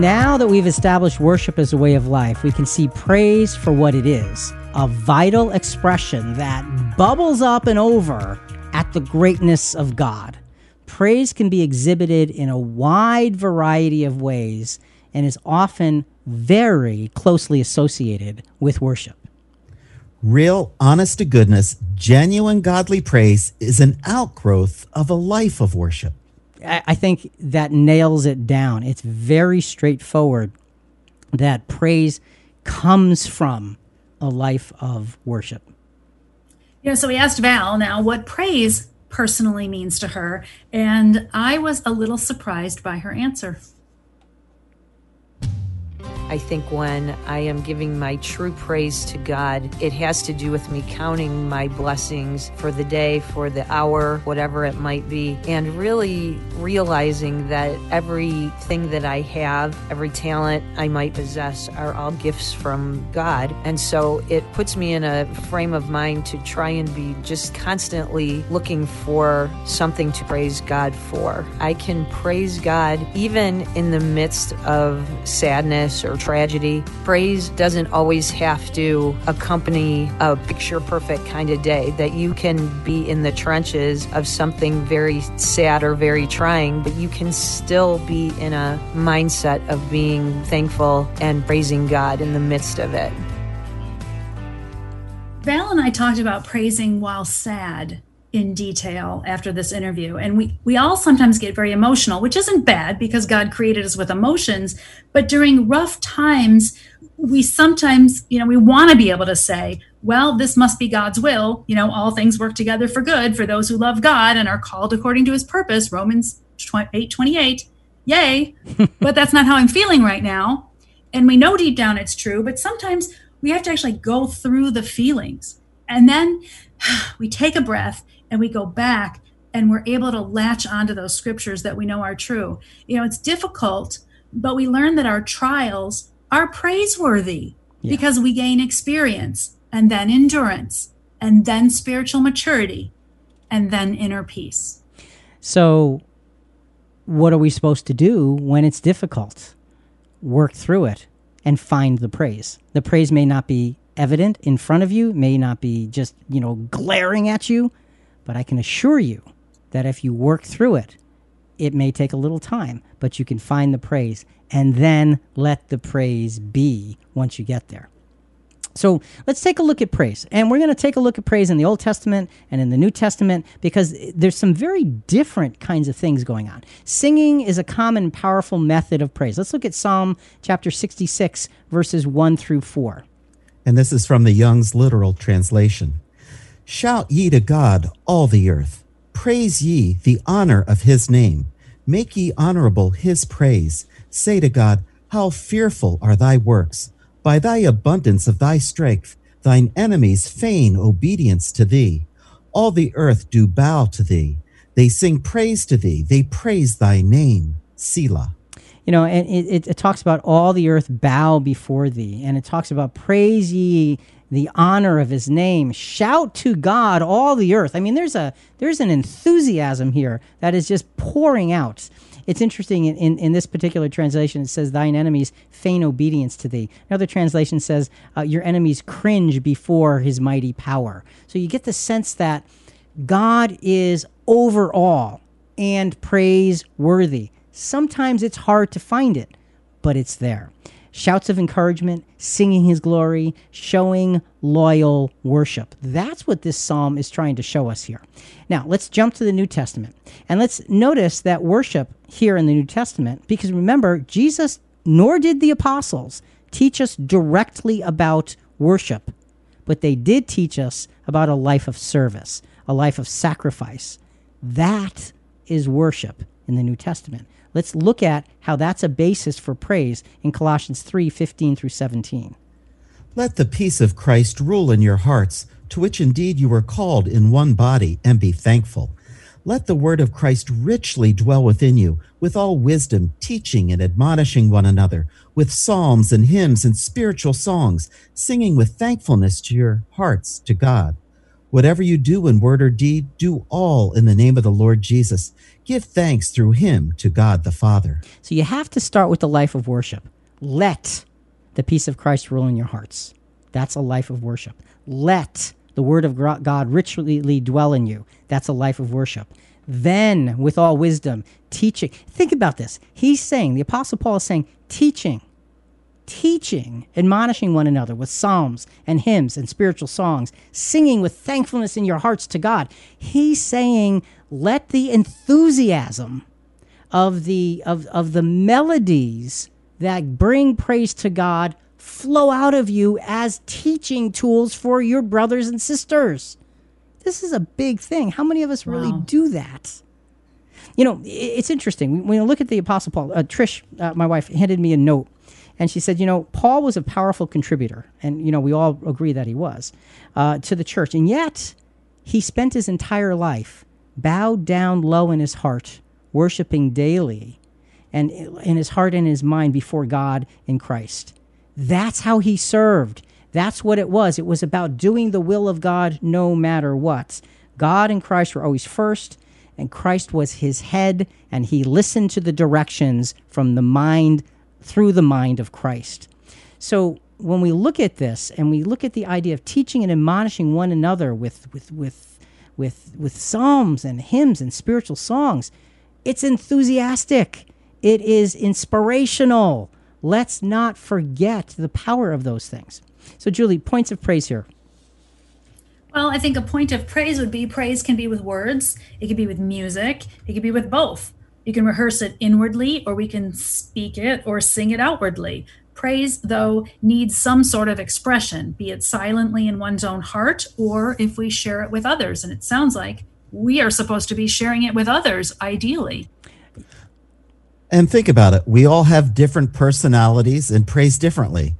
Now that we've established worship as a way of life, we can see praise for what it is a vital expression that bubbles up and over at the greatness of God. Praise can be exhibited in a wide variety of ways and is often very closely associated with worship. Real, honest to goodness, genuine godly praise is an outgrowth of a life of worship. I I think that nails it down. It's very straightforward that praise comes from a life of worship. Yeah, so we asked Val now what praise personally means to her, and I was a little surprised by her answer. I think when I am giving my true praise to God, it has to do with me counting my blessings for the day, for the hour, whatever it might be, and really realizing that everything that I have, every talent I might possess, are all gifts from God. And so it puts me in a frame of mind to try and be just constantly looking for something to praise God for. I can praise God even in the midst of sadness or tragedy. Praise doesn't always have to accompany a picture perfect kind of day, that you can be in the trenches of something very sad or very trying, but you can still be in a mindset of being thankful and praising God in the midst of it. Val and I talked about praising while sad in detail after this interview. And we, we all sometimes get very emotional, which isn't bad because God created us with emotions. But during rough times, we sometimes, you know, we want to be able to say, well, this must be God's will. You know, all things work together for good for those who love God and are called according to his purpose. Romans 8 28. Yay. but that's not how I'm feeling right now. And we know deep down it's true, but sometimes we have to actually go through the feelings. And then we take a breath and we go back and we're able to latch onto those scriptures that we know are true. You know, it's difficult, but we learn that our trials are praiseworthy Yeah. because we gain experience and then endurance and then spiritual maturity and then inner peace. So, what are we supposed to do when it's difficult? Work through it and find the praise. The praise may not be evident in front of you, may not be just, you know, glaring at you, but I can assure you that if you work through it, it may take a little time, but you can find the praise and then let the praise be once you get there. So let's take a look at praise. And we're going to take a look at praise in the Old Testament and in the New Testament because there's some very different kinds of things going on. Singing is a common, powerful method of praise. Let's look at Psalm chapter 66, verses 1 through 4. And this is from the Young's literal translation. Shout ye to God, all the earth. Praise ye the honor of his name. Make ye honorable his praise. Say to God, How fearful are thy works! By thy abundance of thy strength, thine enemies feign obedience to thee. All the earth do bow to thee. They sing praise to thee. They praise thy name. Selah. You know, and it, it, it talks about all the earth bow before thee, and it talks about praise ye the honor of his name. Shout to God, all the earth. I mean, there's a there's an enthusiasm here that is just pouring out. It's interesting in, in, in this particular translation, it says, Thine enemies feign obedience to thee. Another translation says, uh, Your enemies cringe before his mighty power. So you get the sense that God is over all and praiseworthy. Sometimes it's hard to find it, but it's there. Shouts of encouragement, singing his glory, showing loyal worship. That's what this psalm is trying to show us here. Now, let's jump to the New Testament and let's notice that worship here in the New Testament, because remember, Jesus nor did the apostles teach us directly about worship, but they did teach us about a life of service, a life of sacrifice. That is worship in the New Testament. Let's look at how that's a basis for praise in Colossians 3 15 through 17. Let the peace of Christ rule in your hearts, to which indeed you were called in one body, and be thankful. Let the word of Christ richly dwell within you, with all wisdom, teaching and admonishing one another, with psalms and hymns and spiritual songs, singing with thankfulness to your hearts to God. Whatever you do in word or deed, do all in the name of the Lord Jesus. Give thanks through him to God the Father. So you have to start with the life of worship. Let the peace of Christ rule in your hearts. That's a life of worship. Let the word of God richly dwell in you. That's a life of worship. Then, with all wisdom, teaching. Think about this. He's saying, the Apostle Paul is saying, teaching. Teaching, admonishing one another with psalms and hymns and spiritual songs, singing with thankfulness in your hearts to God. He's saying, let the enthusiasm of the of, of the melodies that bring praise to God flow out of you as teaching tools for your brothers and sisters. This is a big thing. How many of us really do that? You know, it's interesting. When you look at the Apostle Paul, uh, Trish, uh, my wife, handed me a note and she said, you know, Paul was a powerful contributor. And, you know, we all agree that he was uh, to the church. And yet, he spent his entire life bowed down low in his heart, worshiping daily and in his heart and his mind before God in Christ. That's how he served. That's what it was. It was about doing the will of God no matter what. God and Christ were always first, and Christ was his head, and he listened to the directions from the mind through the mind of Christ. So when we look at this and we look at the idea of teaching and admonishing one another with with with with with psalms and hymns and spiritual songs, it's enthusiastic. It is inspirational. Let's not forget the power of those things. So Julie, points of praise here. Well, I think a point of praise would be praise can be with words, it could be with music, it could be with both. You can rehearse it inwardly, or we can speak it or sing it outwardly. Praise, though, needs some sort of expression, be it silently in one's own heart, or if we share it with others. And it sounds like we are supposed to be sharing it with others, ideally. And think about it. We all have different personalities and praise differently.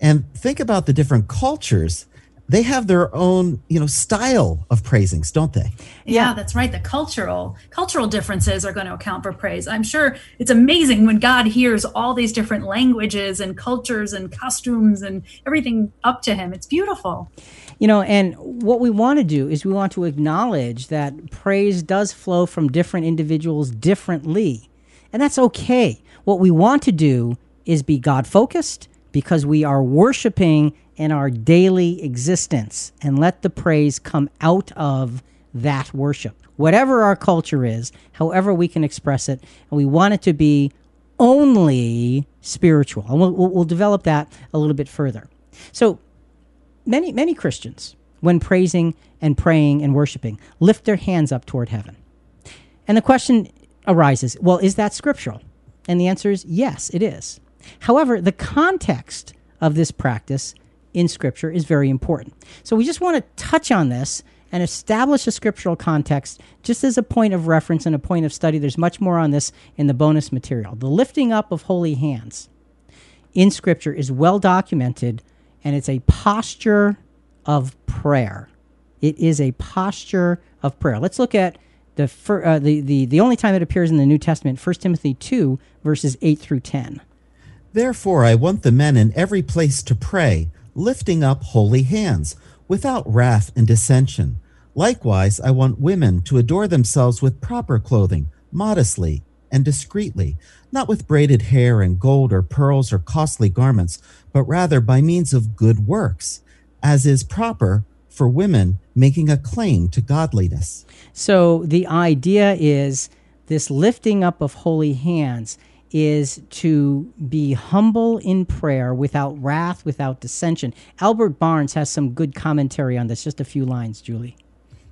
And think about the different cultures. They have their own, you know, style of praisings, don't they? Yeah, that's right. The cultural cultural differences are going to account for praise. I'm sure it's amazing when God hears all these different languages and cultures and costumes and everything up to him. It's beautiful. You know, and what we want to do is we want to acknowledge that praise does flow from different individuals differently. And that's okay. What we want to do is be God focused because we are worshiping in our daily existence and let the praise come out of that worship. Whatever our culture is, however we can express it, and we want it to be only spiritual. And we'll, we'll, develop that a little bit further. So, many many Christians, when praising and praying and worshiping, lift their hands up toward heaven. And the question arises, well, is that scriptural? And the answer is yes, it is. However, the context of this practice in scripture is very important. So we just want to touch on this and establish a scriptural context just as a point of reference and a point of study. There's much more on this in the bonus material. The lifting up of holy hands in scripture is well documented and it's a posture of prayer. It is a posture of prayer. Let's look at the, fir- uh, the, the, the only time it appears in the New Testament, 1 Timothy 2, verses 8 through 10. Therefore, I want the men in every place to pray, lifting up holy hands, without wrath and dissension. Likewise, I want women to adore themselves with proper clothing, modestly and discreetly, not with braided hair and gold or pearls or costly garments, but rather by means of good works, as is proper for women making a claim to godliness. So the idea is this lifting up of holy hands is to be humble in prayer without wrath, without dissension. Albert Barnes has some good commentary on this. Just a few lines, Julie.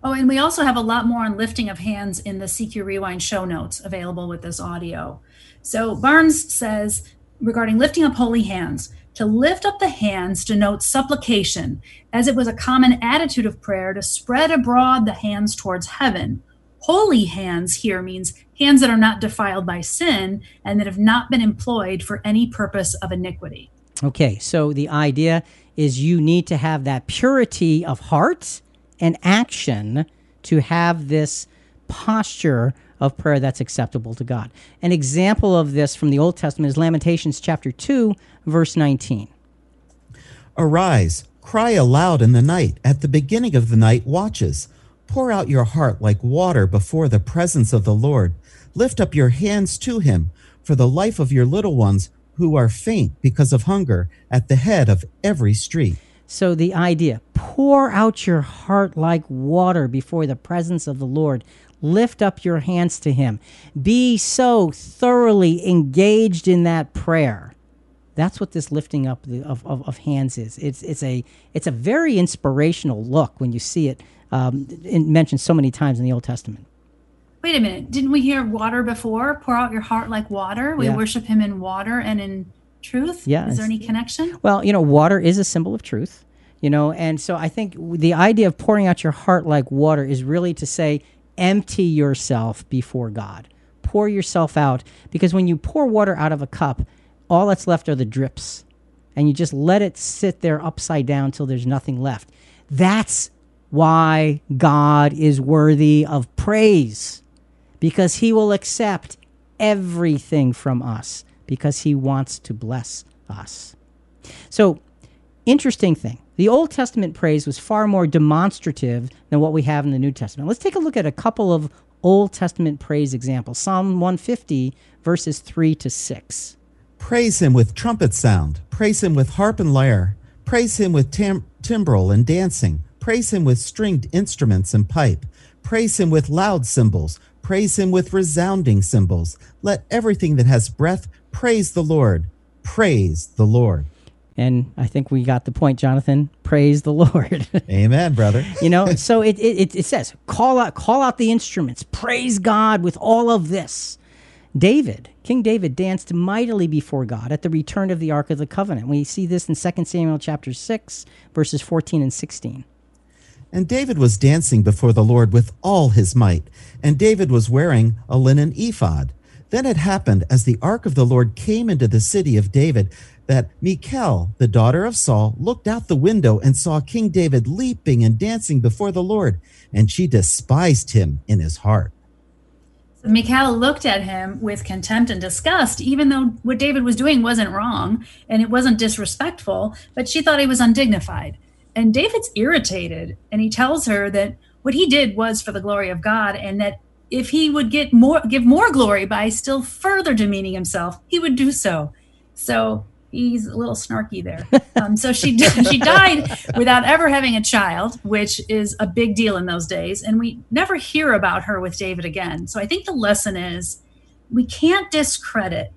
Oh, and we also have a lot more on lifting of hands in the CQ Rewind show notes available with this audio. So Barnes says regarding lifting up holy hands, to lift up the hands denotes supplication, as it was a common attitude of prayer to spread abroad the hands towards heaven. Holy hands here means hands that are not defiled by sin and that have not been employed for any purpose of iniquity. Okay, so the idea is you need to have that purity of heart and action to have this posture of prayer that's acceptable to God. An example of this from the Old Testament is Lamentations chapter 2, verse 19. Arise, cry aloud in the night, at the beginning of the night watches. Pour out your heart like water before the presence of the Lord. Lift up your hands to him for the life of your little ones who are faint because of hunger at the head of every street. So the idea, pour out your heart like water before the presence of the Lord. Lift up your hands to him. Be so thoroughly engaged in that prayer That's what this lifting up of, of, of hands is. It's it's a it's a very inspirational look when you see it um, mentioned so many times in the Old Testament. Wait a minute. Didn't we hear water before? Pour out your heart like water. We Yeah. worship him in water and in truth. Yeah, Is there any connection? Well, you know, water is a symbol of truth, you know, and so I think the idea of pouring out your heart like water is really to say, empty yourself before God. Pour yourself out because when you pour water out of a cup, all that's left are the drips. And you just let it sit there upside down till there's nothing left. That's why God is worthy of praise because he will accept everything from us because he wants to bless us. So, interesting thing. The Old Testament praise was far more demonstrative than what we have in the New Testament. Let's take a look at a couple of Old Testament praise examples. Psalm 150, verses 3 to 6. Praise him with trumpet sound. Praise him with harp and lyre. Praise him with tam- timbrel and dancing. Praise him with stringed instruments and pipe. Praise him with loud cymbals. Praise him with resounding cymbals. Let everything that has breath praise the Lord. Praise the Lord. And I think we got the point, Jonathan. Praise the Lord. Amen, brother. you know, so it, it, it- says, call out, call out the instruments, praise God with all of this. David, King David danced mightily before God at the return of the Ark of the Covenant. We see this in 2 Samuel chapter 6, verses 14 and 16. And David was dancing before the Lord with all his might, and David was wearing a linen ephod. Then it happened, as the ark of the Lord came into the city of David, that Michal, the daughter of Saul, looked out the window and saw King David leaping and dancing before the Lord, and she despised him in his heart. Michal looked at him with contempt and disgust, even though what David was doing wasn't wrong and it wasn't disrespectful, but she thought he was undignified. And David's irritated, and he tells her that what he did was for the glory of God, and that if he would get more, give more glory by still further demeaning himself, he would do so. So he's a little snarky there. Um, so she she died without ever having a child, which is a big deal in those days, and we never hear about her with David again. So I think the lesson is we can't discredit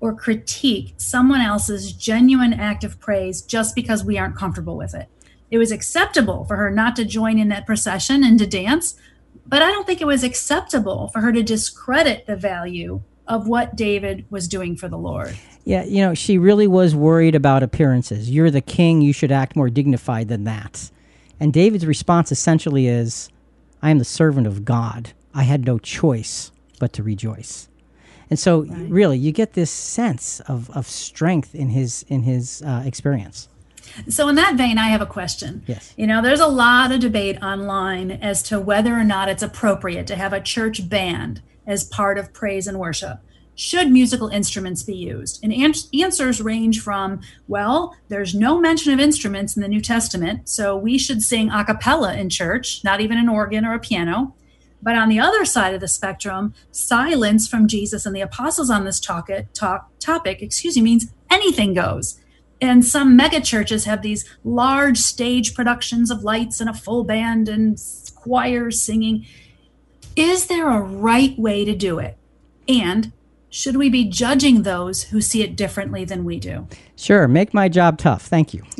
or critique someone else's genuine act of praise just because we aren't comfortable with it. It was acceptable for her not to join in that procession and to dance, but I don't think it was acceptable for her to discredit the value of what David was doing for the Lord. Yeah, you know, she really was worried about appearances. You're the king, you should act more dignified than that. And David's response essentially is, I am the servant of God. I had no choice but to rejoice. And so, really, you get this sense of, of strength in his in his uh, experience. So, in that vein, I have a question. Yes. You know, there's a lot of debate online as to whether or not it's appropriate to have a church band as part of praise and worship. Should musical instruments be used? And ans- answers range from, well, there's no mention of instruments in the New Testament, so we should sing a cappella in church, not even an organ or a piano. But on the other side of the spectrum, silence from Jesus and the apostles on this talk, talk, topic, excuse me, means anything goes. And some mega churches have these large stage productions of lights and a full band and choirs singing. Is there a right way to do it? And should we be judging those who see it differently than we do? Sure, make my job tough. Thank you.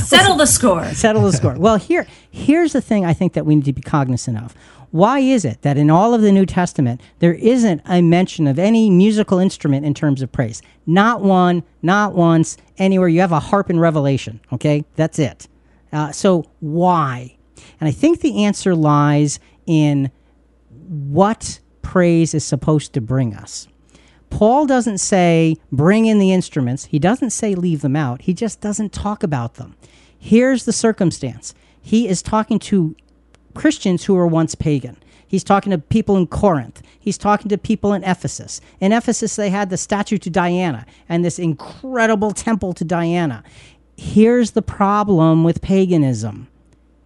Settle the score. Settle the score. Well, here here's the thing I think that we need to be cognizant of. Why is it that in all of the New Testament there isn't a mention of any musical instrument in terms of praise? Not one, not once, anywhere. You have a harp in Revelation. Okay, that's it. Uh, so why? And I think the answer lies in what praise is supposed to bring us. Paul doesn't say bring in the instruments. He doesn't say leave them out. He just doesn't talk about them. Here's the circumstance. He is talking to Christians who were once pagan. He's talking to people in Corinth. He's talking to people in Ephesus. In Ephesus, they had the statue to Diana and this incredible temple to Diana. Here's the problem with paganism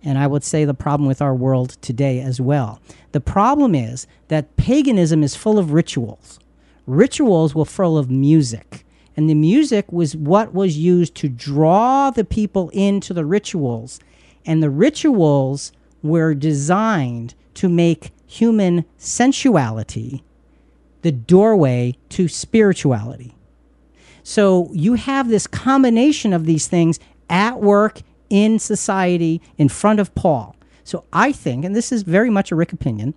and I would say the problem with our world today as well. The problem is that paganism is full of rituals. Rituals were full of music, and the music was what was used to draw the people into the rituals, and the rituals were designed to make human sensuality the doorway to spirituality. So you have this combination of these things at work, in society, in front of Paul. So I think, and this is very much a Rick opinion,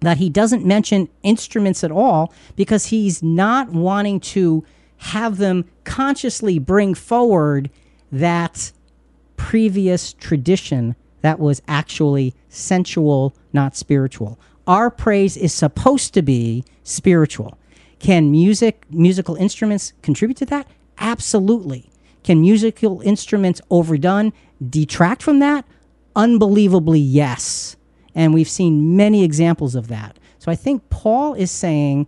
that he doesn't mention instruments at all because he's not wanting to have them consciously bring forward that previous tradition that was actually sensual, not spiritual. Our praise is supposed to be spiritual. Can music, musical instruments contribute to that? Absolutely. Can musical instruments overdone detract from that? Unbelievably, yes. And we've seen many examples of that. So I think Paul is saying,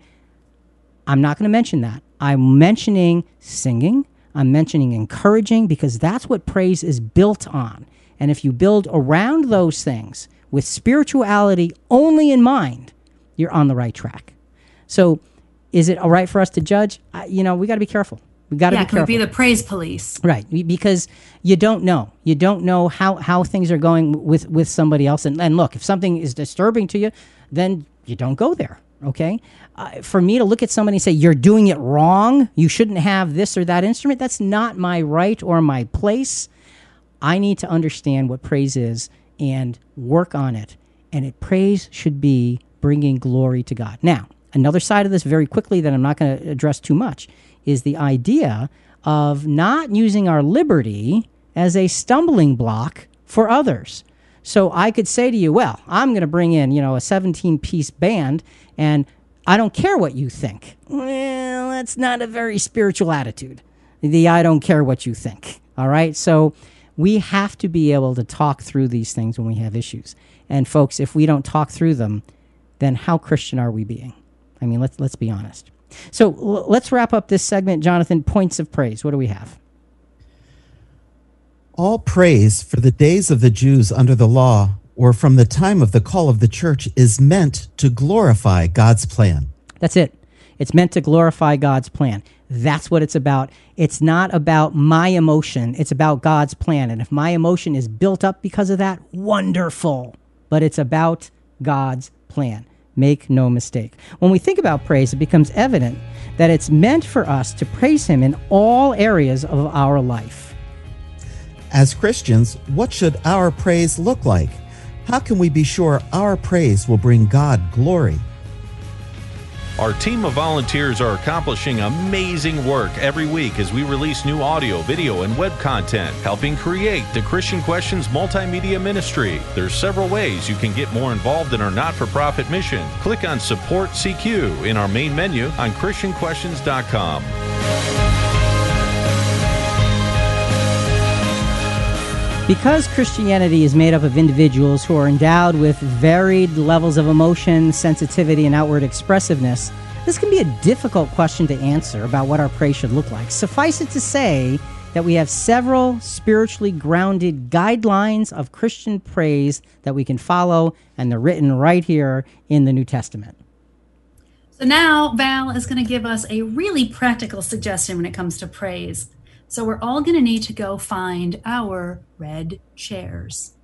I'm not going to mention that. I'm mentioning singing. I'm mentioning encouraging because that's what praise is built on. And if you build around those things with spirituality only in mind, you're on the right track. So is it all right for us to judge? I, you know, we got to be careful. We got to yeah, be careful. be the praise police? Right, because you don't know. You don't know how, how things are going with, with somebody else. And, and look, if something is disturbing to you, then you don't go there. Okay. Uh, for me to look at somebody and say, you're doing it wrong, you shouldn't have this or that instrument, that's not my right or my place. I need to understand what praise is and work on it. And it praise should be bringing glory to God. Now, another side of this very quickly that I'm not going to address too much is the idea of not using our liberty as a stumbling block for others. So I could say to you, well, I'm going to bring in, you know, a 17 piece band and I don't care what you think. Well, that's not a very spiritual attitude. The I don't care what you think. All right. So we have to be able to talk through these things when we have issues. And folks, if we don't talk through them, then how Christian are we being? I mean, let's let's be honest. So l- let's wrap up this segment, Jonathan. Points of praise. What do we have? All praise for the days of the Jews under the law, or from the time of the call of the church, is meant to glorify God's plan. That's it. It's meant to glorify God's plan. That's what it's about. It's not about my emotion, it's about God's plan. And if my emotion is built up because of that, wonderful. But it's about God's plan. Make no mistake. When we think about praise, it becomes evident that it's meant for us to praise Him in all areas of our life. As Christians, what should our praise look like? How can we be sure our praise will bring God glory? Our team of volunteers are accomplishing amazing work every week as we release new audio, video, and web content, helping create the Christian Questions multimedia ministry. There's several ways you can get more involved in our not-for-profit mission. Click on Support CQ in our main menu on christianquestions.com. Because Christianity is made up of individuals who are endowed with varied levels of emotion, sensitivity, and outward expressiveness, this can be a difficult question to answer about what our praise should look like. Suffice it to say that we have several spiritually grounded guidelines of Christian praise that we can follow, and they're written right here in the New Testament. So now Val is going to give us a really practical suggestion when it comes to praise. So we're all going to need to go find our red chairs.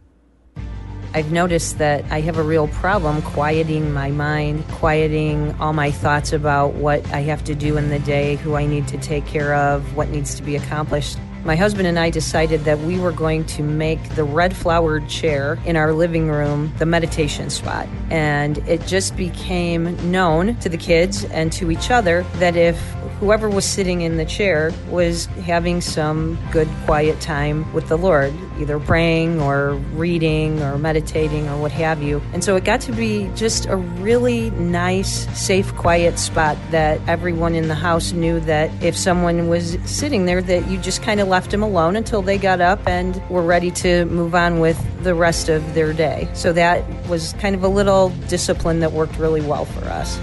I've noticed that I have a real problem quieting my mind, quieting all my thoughts about what I have to do in the day, who I need to take care of, what needs to be accomplished. My husband and I decided that we were going to make the red flowered chair in our living room the meditation spot. And it just became known to the kids and to each other that if whoever was sitting in the chair was having some good quiet time with the Lord, either praying or reading or meditating or what have you. And so it got to be just a really nice, safe, quiet spot that everyone in the house knew that if someone was sitting there, that you just kind of left them alone until they got up and were ready to move on with the rest of their day. So that was kind of a little discipline that worked really well for us.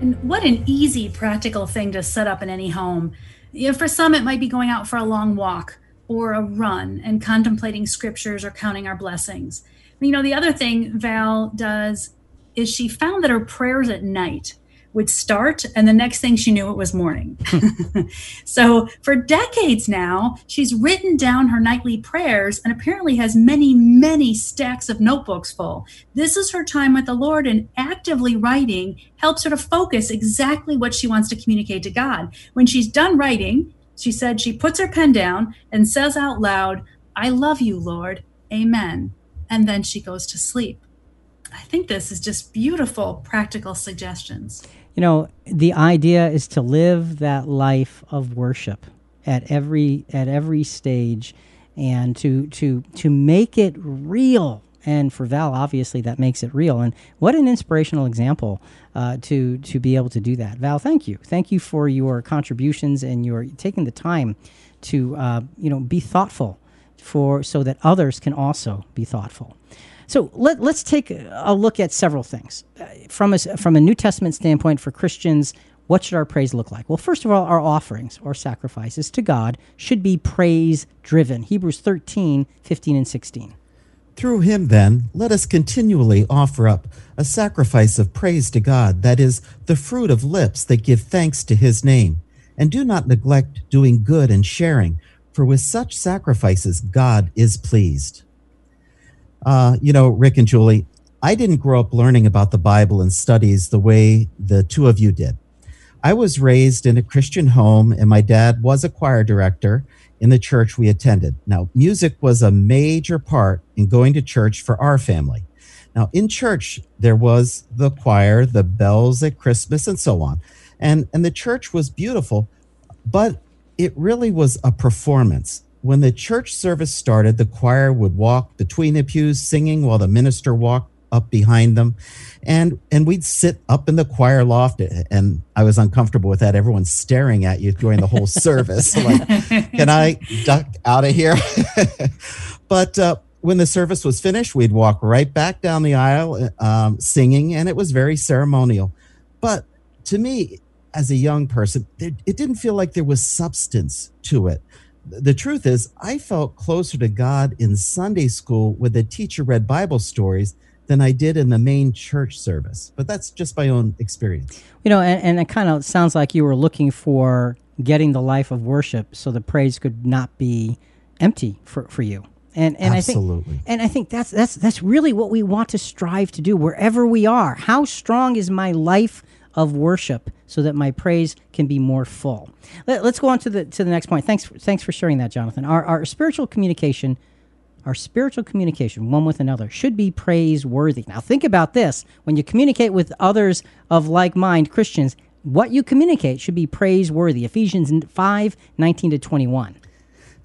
And what an easy, practical thing to set up in any home. You know, for some, it might be going out for a long walk or a run and contemplating scriptures or counting our blessings. You know, the other thing Val does is she found that her prayers at night would start, and the next thing she knew, it was morning. so, for decades now, she's written down her nightly prayers and apparently has many, many stacks of notebooks full. This is her time with the Lord, and actively writing helps her to focus exactly what she wants to communicate to God. When she's done writing, she said she puts her pen down and says out loud, I love you, Lord. Amen. And then she goes to sleep. I think this is just beautiful practical suggestions. You know, the idea is to live that life of worship at every at every stage and to to to make it real and for Val, obviously, that makes it real. And what an inspirational example uh, to to be able to do that. Val, thank you, thank you for your contributions and your taking the time to uh, you know be thoughtful for so that others can also be thoughtful. So let, us take a look at several things uh, from a, from a New Testament standpoint for Christians. What should our praise look like? Well, first of all, our offerings or sacrifices to God should be praise driven. Hebrews 13, 15, and 16. Through him, then, let us continually offer up a sacrifice of praise to God, that is, the fruit of lips that give thanks to his name. And do not neglect doing good and sharing, for with such sacrifices God is pleased. Uh, you know, Rick and Julie, I didn't grow up learning about the Bible and studies the way the two of you did. I was raised in a Christian home, and my dad was a choir director in the church we attended. Now, music was a major part in going to church for our family. Now, in church, there was the choir, the bells at Christmas, and so on. And, and the church was beautiful, but it really was a performance when the church service started, the choir would walk between the pews singing while the minister walked up behind them. And and we'd sit up in the choir loft and I was uncomfortable with that. Everyone's staring at you during the whole service. like, can I duck out of here? but uh, when the service was finished, we'd walk right back down the aisle um, singing, and it was very ceremonial. But to me, as a young person, it didn't feel like there was substance to it the truth is, I felt closer to God in Sunday school with the teacher read Bible stories than I did in the main church service. But that's just my own experience. You know, and, and it kind of sounds like you were looking for getting the life of worship so the praise could not be empty for, for you. And, and Absolutely. I think and I think that's that's that's really what we want to strive to do wherever we are. How strong is my life of worship so that my praise can be more full. Let, us go on to the to the next point. Thanks thanks for sharing that, Jonathan. Our our spiritual communication our spiritual communication one with another should be praiseworthy. Now think about this. When you communicate with others of like mind Christians, what you communicate should be praiseworthy. Ephesians 5, 19 to 21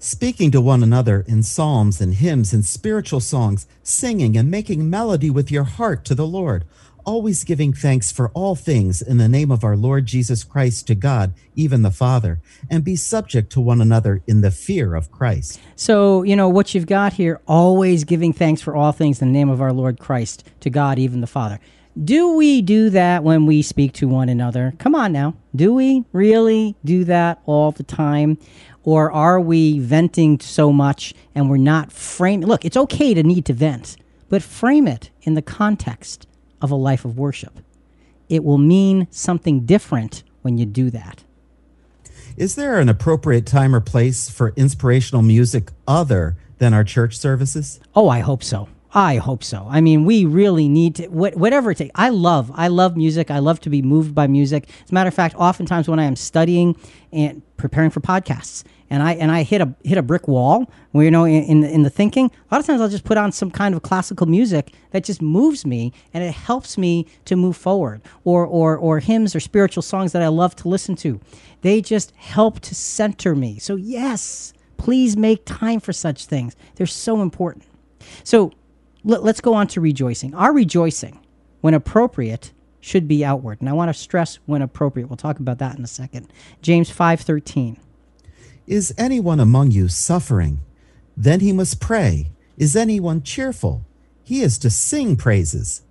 speaking to one another in psalms and hymns and spiritual songs, singing and making melody with your heart to the Lord, always giving thanks for all things in the name of our Lord Jesus Christ to God, even the Father, and be subject to one another in the fear of Christ. So, you know, what you've got here, always giving thanks for all things in the name of our Lord Christ to God, even the Father. Do we do that when we speak to one another? Come on now. Do we really do that all the time? Or are we venting so much and we're not framing? Look, it's okay to need to vent, but frame it in the context of a life of worship. It will mean something different when you do that. Is there an appropriate time or place for inspirational music other than our church services? Oh, I hope so. I hope so. I mean, we really need to whatever it takes. I love, I love music. I love to be moved by music. As a matter of fact, oftentimes when I am studying and preparing for podcasts, and I and I hit a hit a brick wall, where you know, in in, in the thinking, a lot of times I'll just put on some kind of classical music that just moves me, and it helps me to move forward. Or or or hymns or spiritual songs that I love to listen to, they just help to center me. So yes, please make time for such things. They're so important. So let, us go on to rejoicing. Our rejoicing, when appropriate, should be outward. And I want to stress when appropriate. We'll talk about that in a second. James 5:13. Is anyone among you suffering? Then he must pray. Is anyone cheerful? He is to sing praises.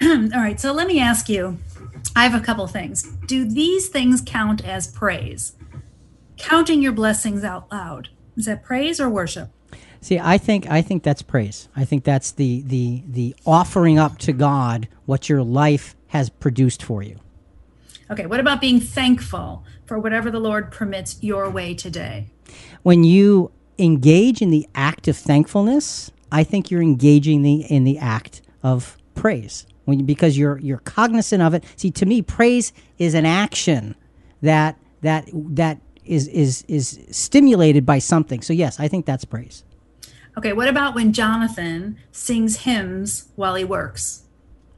All right, so let me ask you. I have a couple things. Do these things count as praise? Counting your blessings out loud. Is that praise or worship? See, I think I think that's praise. I think that's the the the offering up to God what your life has produced for you. Okay, what about being thankful for whatever the Lord permits your way today? When you engage in the act of thankfulness, I think you're engaging the in the act of praise. When you, because you're you're cognizant of it. See, to me, praise is an action that that that is is is stimulated by something. So yes, I think that's praise. Okay, what about when Jonathan sings hymns while he works?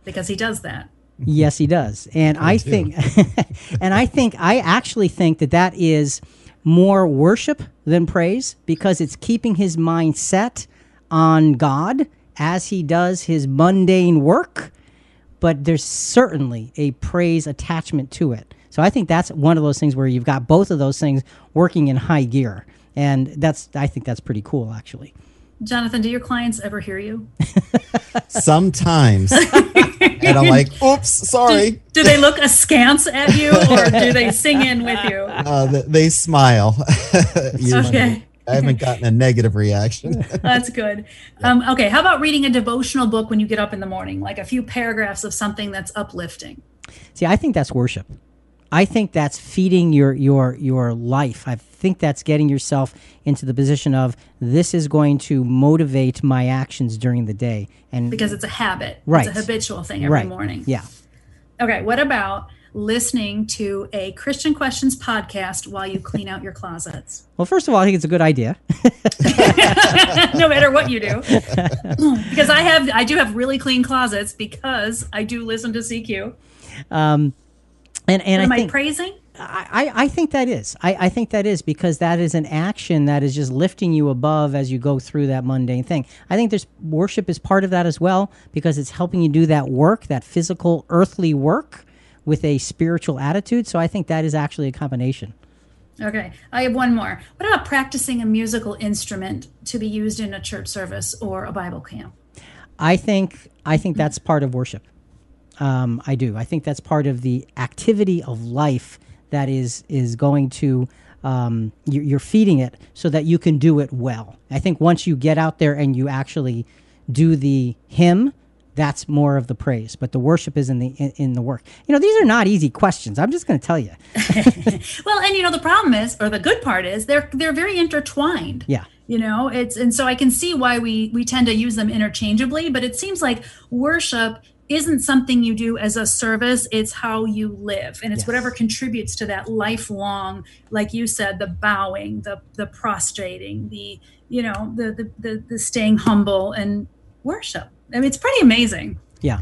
Because he does that. Yes, he does. And I think and I think I actually think that that is more worship than praise because it's keeping his mind set on God as he does his mundane work, but there's certainly a praise attachment to it. So I think that's one of those things where you've got both of those things working in high gear. And that's I think that's pretty cool actually. Jonathan, do your clients ever hear you? Sometimes. and I'm like, oops, sorry. Do, do, they look askance at you or do they sing in with you? Uh, they, they smile. okay. I haven't gotten a negative reaction. That's good. Um, okay, how about reading a devotional book when you get up in the morning, like a few paragraphs of something that's uplifting? See, I think that's worship. I think that's feeding your your your life. I think that's getting yourself into the position of this is going to motivate my actions during the day, and because it's a habit, right? It's a habitual thing every right. morning. Yeah. Okay. What about listening to a Christian Questions podcast while you clean out your closets? Well, first of all, I think it's a good idea. no matter what you do, because I have I do have really clean closets because I do listen to CQ. Um, and and am I, think, I praising? I, I think that is. I, I think that is because that is an action that is just lifting you above as you go through that mundane thing. I think there's worship is part of that as well because it's helping you do that work, that physical, earthly work with a spiritual attitude. So I think that is actually a combination. Okay, I have one more. What about practicing a musical instrument to be used in a church service or a Bible camp? I think I think that's part of worship. Um, I do. I think that's part of the activity of life that is is going to um, you're, you're feeding it so that you can do it well. I think once you get out there and you actually do the hymn, that's more of the praise. But the worship is in the in, in the work. You know, these are not easy questions. I'm just going to tell you. well, and you know, the problem is, or the good part is, they're they're very intertwined. Yeah you know it's and so i can see why we we tend to use them interchangeably but it seems like worship isn't something you do as a service it's how you live and it's yes. whatever contributes to that lifelong like you said the bowing the the prostrating the you know the the the, the staying humble and worship i mean it's pretty amazing yeah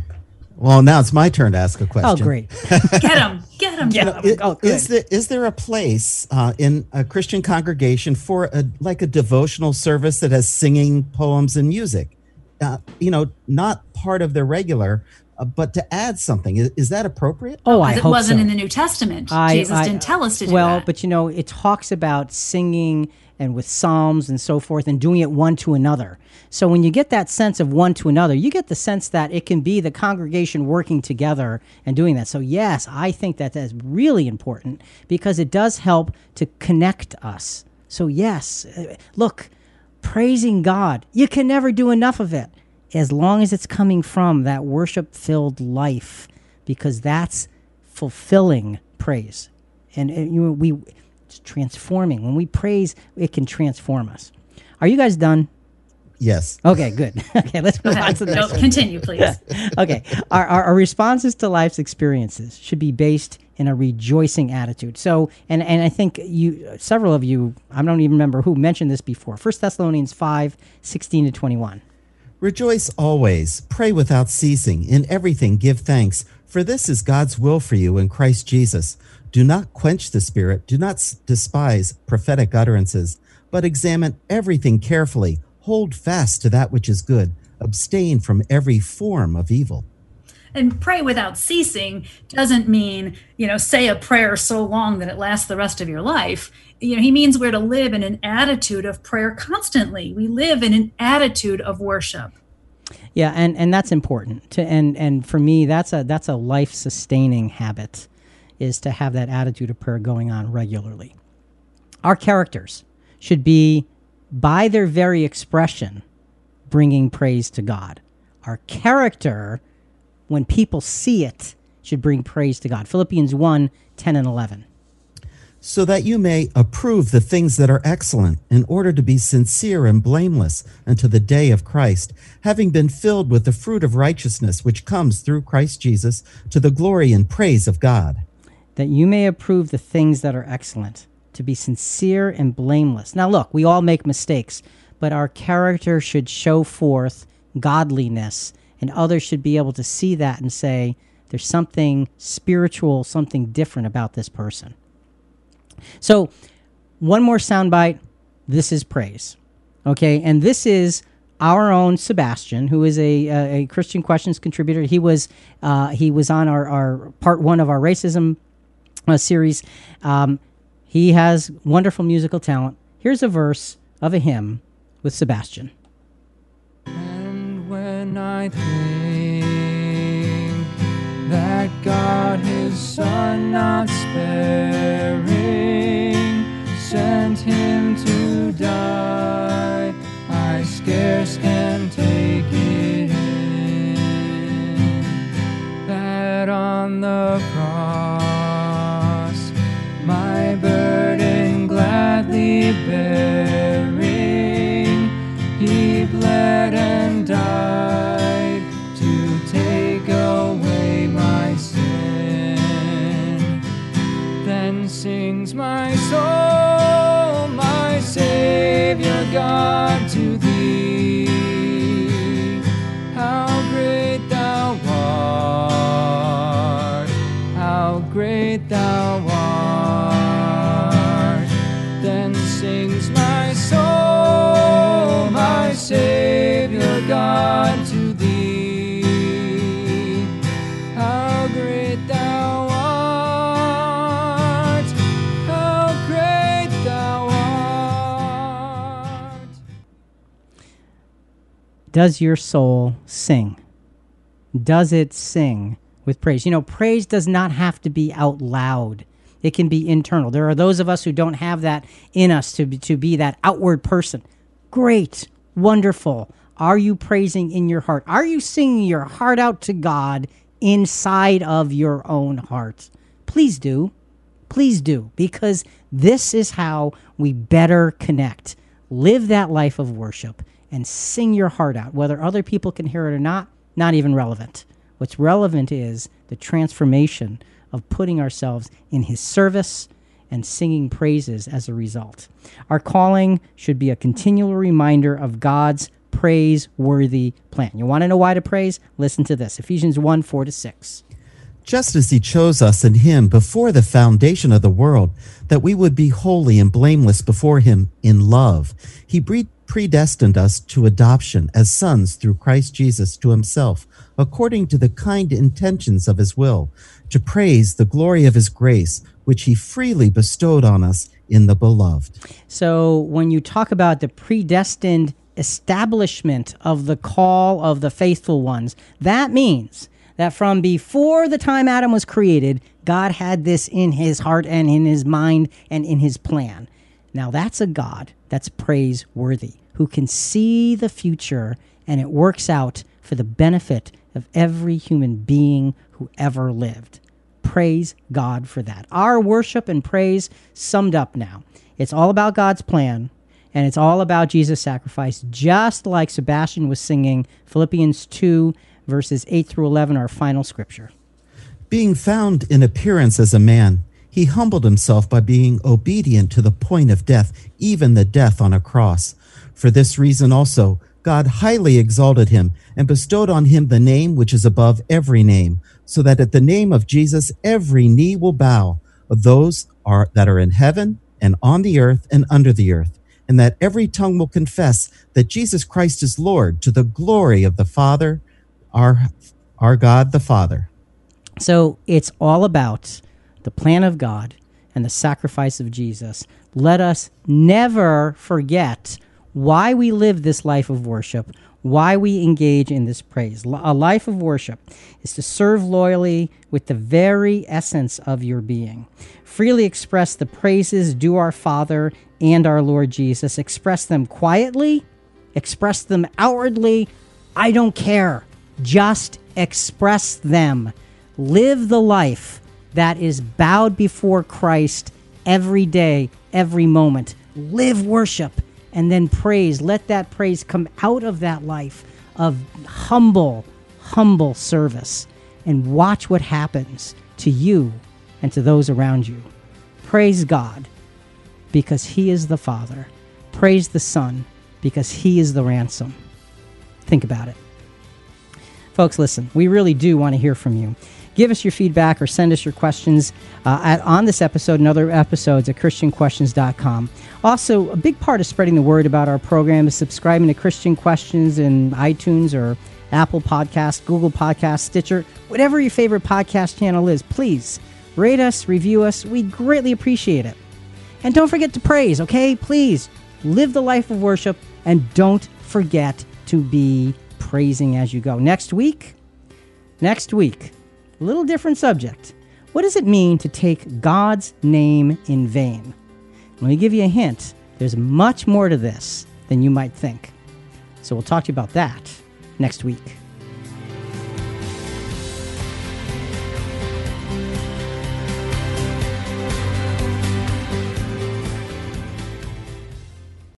well, now it's my turn to ask a question. Oh, great! get him, get him, get him. oh, is there is there a place uh, in a Christian congregation for a like a devotional service that has singing, poems, and music? Uh, you know, not part of the regular, uh, but to add something. Is, is that appropriate? Oh, I it hope wasn't so. in the New Testament. I, Jesus I, didn't tell us to do that. well, but you know, it talks about singing and with psalms and so forth and doing it one to another. So when you get that sense of one to another, you get the sense that it can be the congregation working together and doing that. So yes, I think that that's really important because it does help to connect us. So yes, uh, look, praising God, you can never do enough of it as long as it's coming from that worship filled life because that's fulfilling praise. And, and you know, we it's transforming. When we praise, it can transform us. Are you guys done? Yes. Okay, good. okay, let's move on to the no, next Continue, please. okay. Our, our, our, responses to life's experiences should be based in a rejoicing attitude. So, and, and I think you, several of you, I don't even remember who mentioned this before. First Thessalonians 5, 16 to 21. Rejoice always, pray without ceasing, in everything give thanks, for this is God's will for you in Christ Jesus. Do not quench the spirit, do not despise prophetic utterances, but examine everything carefully. Hold fast to that which is good, abstain from every form of evil. And pray without ceasing doesn't mean, you know, say a prayer so long that it lasts the rest of your life. You know, he means we're to live in an attitude of prayer constantly. We live in an attitude of worship. Yeah, and and that's important. To and and for me that's a that's a life sustaining habit is to have that attitude of prayer going on regularly. Our characters should be by their very expression, bringing praise to God. Our character, when people see it, should bring praise to God. Philippians 1 10 and 11. so that you may approve the things that are excellent, in order to be sincere and blameless unto the day of Christ, having been filled with the fruit of righteousness which comes through Christ Jesus to the glory and praise of God. that you may approve the things that are excellent, to be sincere and blameless. Now, look, we all make mistakes, but our character should show forth godliness, and others should be able to see that and say, there's something spiritual, something different about this person. So, one more soundbite. This is praise. Okay, and this is our own Sebastian, who is a, a, Christian Questions contributor. He was uh, he was on our, our part one of our racism uh, series. Um, he has wonderful musical talent. Here's a verse of a hymn with Sebastian. And when I think that God his Son not sparing sent him to die, I scarce can take it in that on the cross Does your soul sing? Does it sing with praise? You know, praise does not have to be out loud. It can be internal. There are those of us who don't have that in us to be, to be that outward person. Great, wonderful. Are you praising in your heart? Are you singing your heart out to God inside of your own heart? Please do. Please do, because this is how we better connect. Live that life of worship and sing your heart out. Whether other people can hear it or not, not even relevant. What's relevant is the transformation of putting ourselves in His service and singing praises as a result. Our calling should be a continual reminder of God's praiseworthy plan. You want to know why to praise? Listen to this Ephesians 1 4 to 6. Just as he chose us in him before the foundation of the world, that we would be holy and blameless before him in love. He predestined us to adoption as sons through Christ Jesus to himself, according to the kind intentions of his will, to praise the glory of his grace, which he freely bestowed on us in the beloved. So when you talk about the predestined establishment of the call of the faithful ones, that means that from before the time Adam was created, God had this in his heart and in his mind and in his plan. Now that's a God that's praiseworthy, who can see the future and it works out for the benefit of every human being who ever lived. Praise God for that. Our worship and praise summed up now. It's all about God's plan and it's all about Jesus' sacrifice, just like Sebastian was singing Philippians 2, verses 8 through 11, our final scripture. Being found in appearance as a man, he humbled himself by being obedient to the point of death, even the death on a cross. For this reason also, God highly exalted him and bestowed on him the name which is above every name, so that at the name of Jesus every knee will bow, of those are that are in heaven and on the earth and under the earth, and that every tongue will confess that Jesus Christ is Lord to the glory of the Father, our our God the Father. So it's all about the plan of God and the sacrifice of Jesus. Let us never forget why we live this life of worship, why we engage in this praise. A life of worship is to serve loyally with the very essence of your being. Freely express the praises due our Father and our Lord Jesus. Express them quietly, express them outwardly. I don't care. Just express them. Live the life that is bowed before Christ every day, every moment. Live worship and then praise. Let that praise come out of that life of humble, humble service and watch what happens to you and to those around you. Praise God because He is the Father. Praise the Son because He is the ransom. Think about it. Folks, listen, we really do want to hear from you. Give us your feedback or send us your questions uh, at, on this episode and other episodes at ChristianQuestions.com. Also, a big part of spreading the word about our program is subscribing to Christian Questions in iTunes or Apple Podcast, Google Podcast, Stitcher, whatever your favorite podcast channel is. Please rate us, review us. We greatly appreciate it. And don't forget to praise, okay? Please live the life of worship and don't forget to be praising as you go. Next week, next week, a little different subject. What does it mean to take God's name in vain? Let me give you a hint. There's much more to this than you might think. So we'll talk to you about that next week.